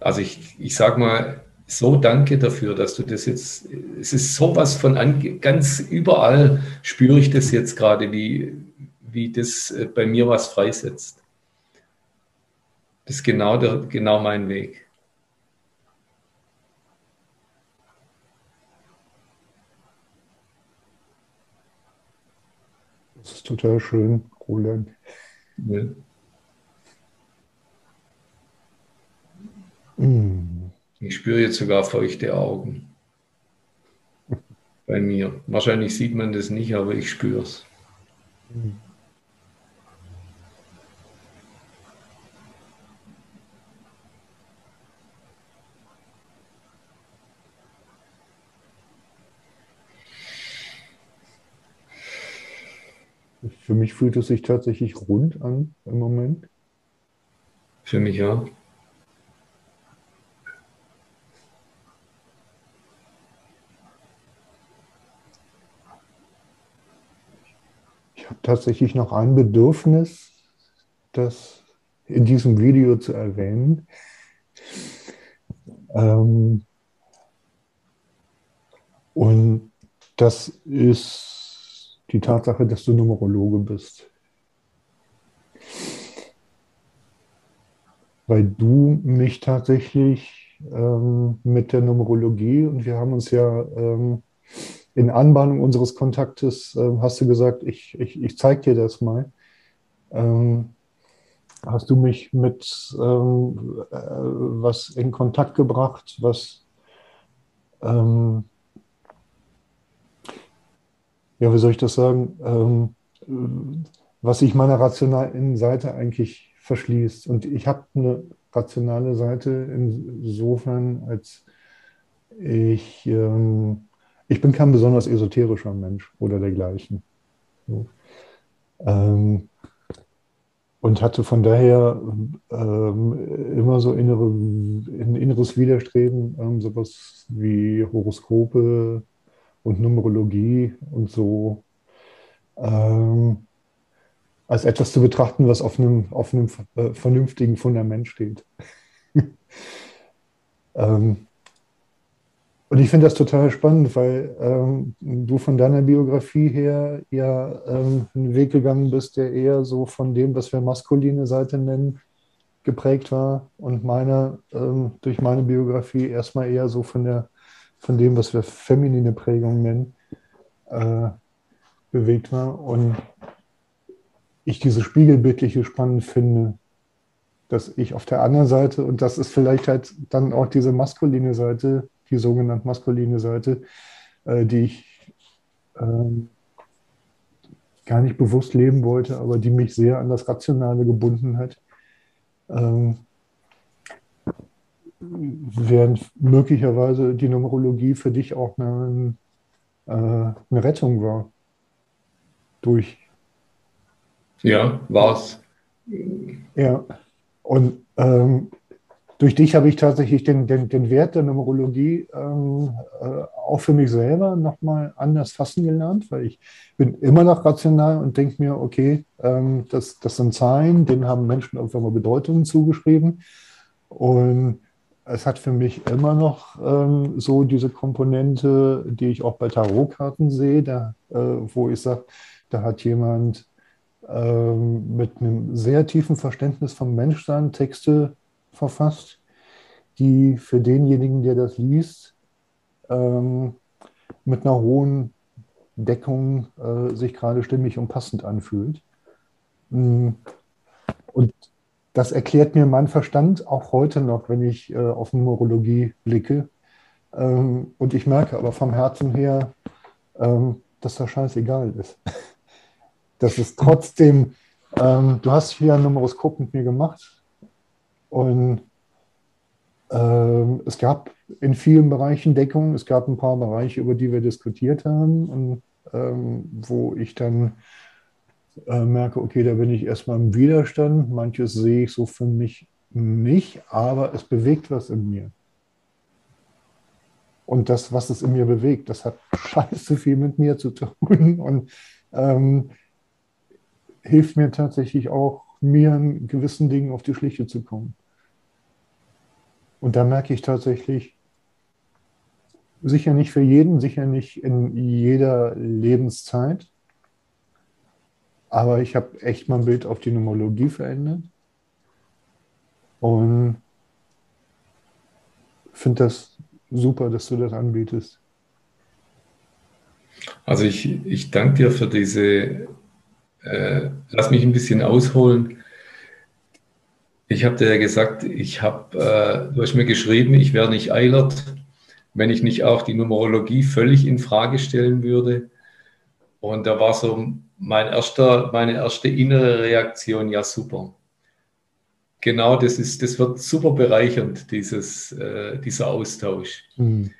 Also ich, ich sage mal, so danke dafür, dass du das jetzt, es ist sowas von an, ganz überall spüre ich das jetzt gerade, wie, wie das äh, bei mir was freisetzt. Das ist genau, der, genau mein Weg. Das ist total schön, Roland. Ja. Mm. Ich spüre jetzt sogar feuchte Augen bei mir. Wahrscheinlich sieht man das nicht, aber ich spüre es. Mm. Für mich fühlt es sich tatsächlich rund an im Moment. Für mich ja. Ich habe tatsächlich noch ein Bedürfnis, das in diesem Video zu erwähnen. Ähm, und das ist die Tatsache, dass du Numerologe bist. Weil du mich tatsächlich ähm, mit der Numerologie und wir haben uns ja ähm, in Anbahnung unseres Kontaktes, äh, hast du gesagt, ich, ich, ich zeige dir das mal. Ähm, hast du mich mit ähm, äh, was in Kontakt gebracht, was ähm, ja, wie soll ich das sagen, ähm, was sich meiner rationalen Seite eigentlich verschließt. Und ich habe eine rationale Seite insofern, als ich, ähm, ich bin kein besonders esoterischer Mensch oder dergleichen. So. Ähm, und hatte von daher ähm, immer so innere, ein inneres Widerstreben, ähm, sowas wie Horoskope, und Numerologie und so ähm, als etwas zu betrachten, was auf einem, auf einem äh, vernünftigen Fundament steht. ähm, und ich finde das total spannend, weil ähm, du von deiner Biografie her ja ähm, einen Weg gegangen bist, der eher so von dem, was wir maskuline Seite nennen, geprägt war und meine ähm, durch meine Biografie erstmal eher so von der von dem, was wir feminine Prägung nennen, äh, bewegt war. Und ich diese Spiegelbildliche spannend finde, dass ich auf der anderen Seite, und das ist vielleicht halt dann auch diese maskuline Seite, die sogenannte maskuline Seite, äh, die ich äh, gar nicht bewusst leben wollte, aber die mich sehr an das Rationale gebunden hat. Ähm, während möglicherweise die Numerologie für dich auch eine, äh, eine Rettung war. Durch. Ja, war es. Ja, und ähm, durch dich habe ich tatsächlich den, den, den Wert der Numerologie ähm, äh, auch für mich selber nochmal anders fassen gelernt, weil ich bin immer noch rational und denke mir, okay, ähm, das, das sind Zahlen, denen haben Menschen irgendwann mal Bedeutungen zugeschrieben. Und es hat für mich immer noch ähm, so diese Komponente, die ich auch bei Tarotkarten sehe, da, äh, wo ich sage, da hat jemand ähm, mit einem sehr tiefen Verständnis vom Menschsein Texte verfasst, die für denjenigen, der das liest, ähm, mit einer hohen Deckung äh, sich gerade stimmig und passend anfühlt. Mm. Und das erklärt mir mein Verstand auch heute noch, wenn ich äh, auf Numerologie blicke. Ähm, und ich merke aber vom Herzen her, ähm, dass das scheißegal ist. Das ist trotzdem, ähm, du hast hier ein Numeroskop mit mir gemacht und ähm, es gab in vielen Bereichen Deckung. Es gab ein paar Bereiche, über die wir diskutiert haben und ähm, wo ich dann äh, merke, okay, da bin ich erstmal im Widerstand. Manches sehe ich so für mich nicht, aber es bewegt was in mir. Und das, was es in mir bewegt, das hat scheiße viel mit mir zu tun und ähm, hilft mir tatsächlich auch, mir in gewissen Dingen auf die Schliche zu kommen. Und da merke ich tatsächlich, sicher nicht für jeden, sicher nicht in jeder Lebenszeit, aber ich habe echt mein Bild auf die Nomologie verändert und finde das super, dass du das anbietest. Also ich, ich danke dir für diese, äh, lass mich ein bisschen ausholen. Ich habe dir ja gesagt, ich habe, äh, du hast mir geschrieben, ich wäre nicht Eilert, wenn ich nicht auch die Numerologie völlig in Frage stellen würde. Und da war so mein erster, meine erste innere Reaktion, ja super. Genau, das ist, das wird super bereichernd, dieses, äh, dieser Austausch. Mhm.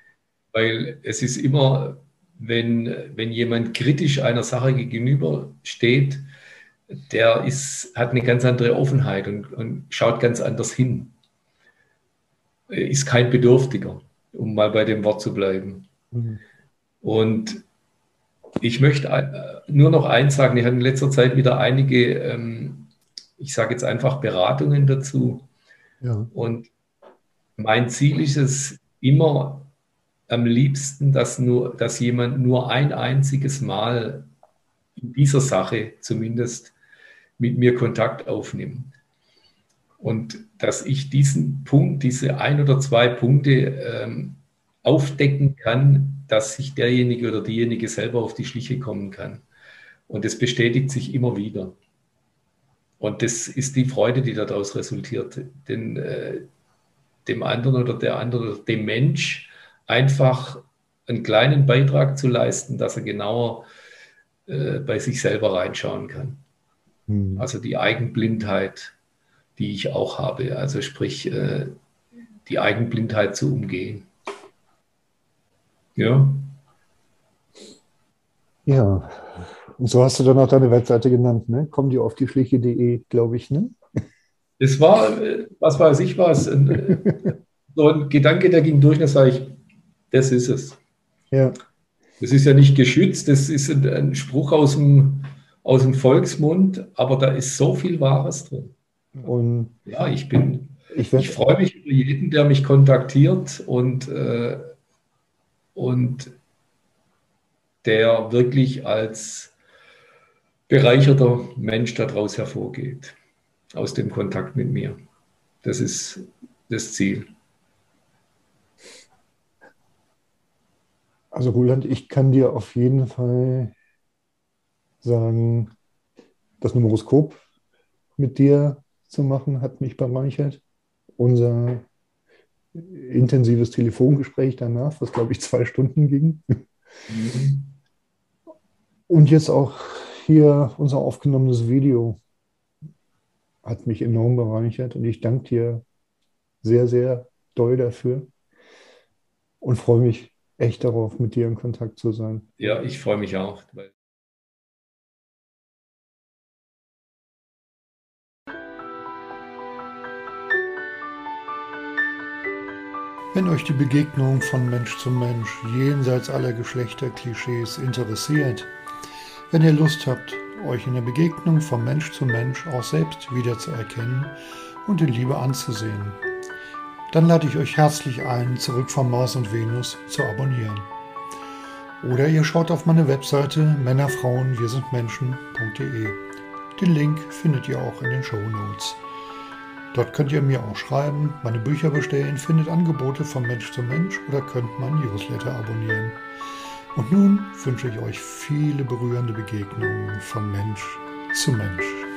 Weil es ist immer, wenn, wenn jemand kritisch einer Sache gegenübersteht, der ist, hat eine ganz andere Offenheit und, und schaut ganz anders hin. Ist kein Bedürftiger, um mal bei dem Wort zu bleiben. Mhm. Und ich möchte äh, nur noch eins sagen, ich hatte in letzter Zeit wieder einige, ähm, ich sage jetzt einfach Beratungen dazu. Ja. Und mein Ziel ist es immer am liebsten, dass, nur, dass jemand nur ein einziges Mal in dieser Sache zumindest mit mir Kontakt aufnimmt. Und dass ich diesen Punkt, diese ein oder zwei Punkte ähm, aufdecken kann, dass sich derjenige oder diejenige selber auf die Schliche kommen kann. Und das bestätigt sich immer wieder. Und das ist die Freude, die daraus resultiert. Denn äh, dem anderen oder der anderen, dem Mensch einfach einen kleinen Beitrag zu leisten, dass er genauer äh, bei sich selber reinschauen kann. Mhm. Also die Eigenblindheit, die ich auch habe, also sprich äh, die Eigenblindheit zu umgehen. Ja. Ja, und so hast du dann auch deine Webseite genannt, ne? Komm dir auf die Schliche.de, glaube ich, ne? Es war, was weiß ich was, so ein Gedanke, der ging durch, da sage ich, das ist es. Ja. Das ist ja nicht geschützt, das ist ein, ein Spruch aus dem, aus dem Volksmund, aber da ist so viel Wahres drin. Und ja, ich bin, ich, ich freue mich über jeden, der mich kontaktiert und äh, und der wirklich als bereicherter Mensch daraus hervorgeht, aus dem Kontakt mit mir. Das ist das Ziel. Also Roland, ich kann dir auf jeden Fall sagen, das Numeroskop mit dir zu machen, hat mich bereichert. Unser intensives Telefongespräch danach, was glaube ich zwei Stunden ging. Mhm. Und jetzt auch hier unser aufgenommenes Video hat mich enorm bereichert und ich danke dir sehr, sehr doll dafür und freue mich echt darauf, mit dir in Kontakt zu sein. Ja, ich freue mich auch. Wenn euch die Begegnung von Mensch zu Mensch jenseits aller Geschlechterklischees interessiert, wenn ihr Lust habt, euch in der Begegnung von Mensch zu Mensch auch selbst wiederzuerkennen und in Liebe anzusehen, dann lade ich euch herzlich ein, zurück von Mars und Venus zu abonnieren. Oder ihr schaut auf meine Webseite Männerfrauen wir sind Menschen.de. Den Link findet ihr auch in den Show Notes. Dort könnt ihr mir auch schreiben, meine Bücher bestellen, findet Angebote von Mensch zu Mensch oder könnt mein Newsletter abonnieren. Und nun wünsche ich euch viele berührende Begegnungen von Mensch zu Mensch.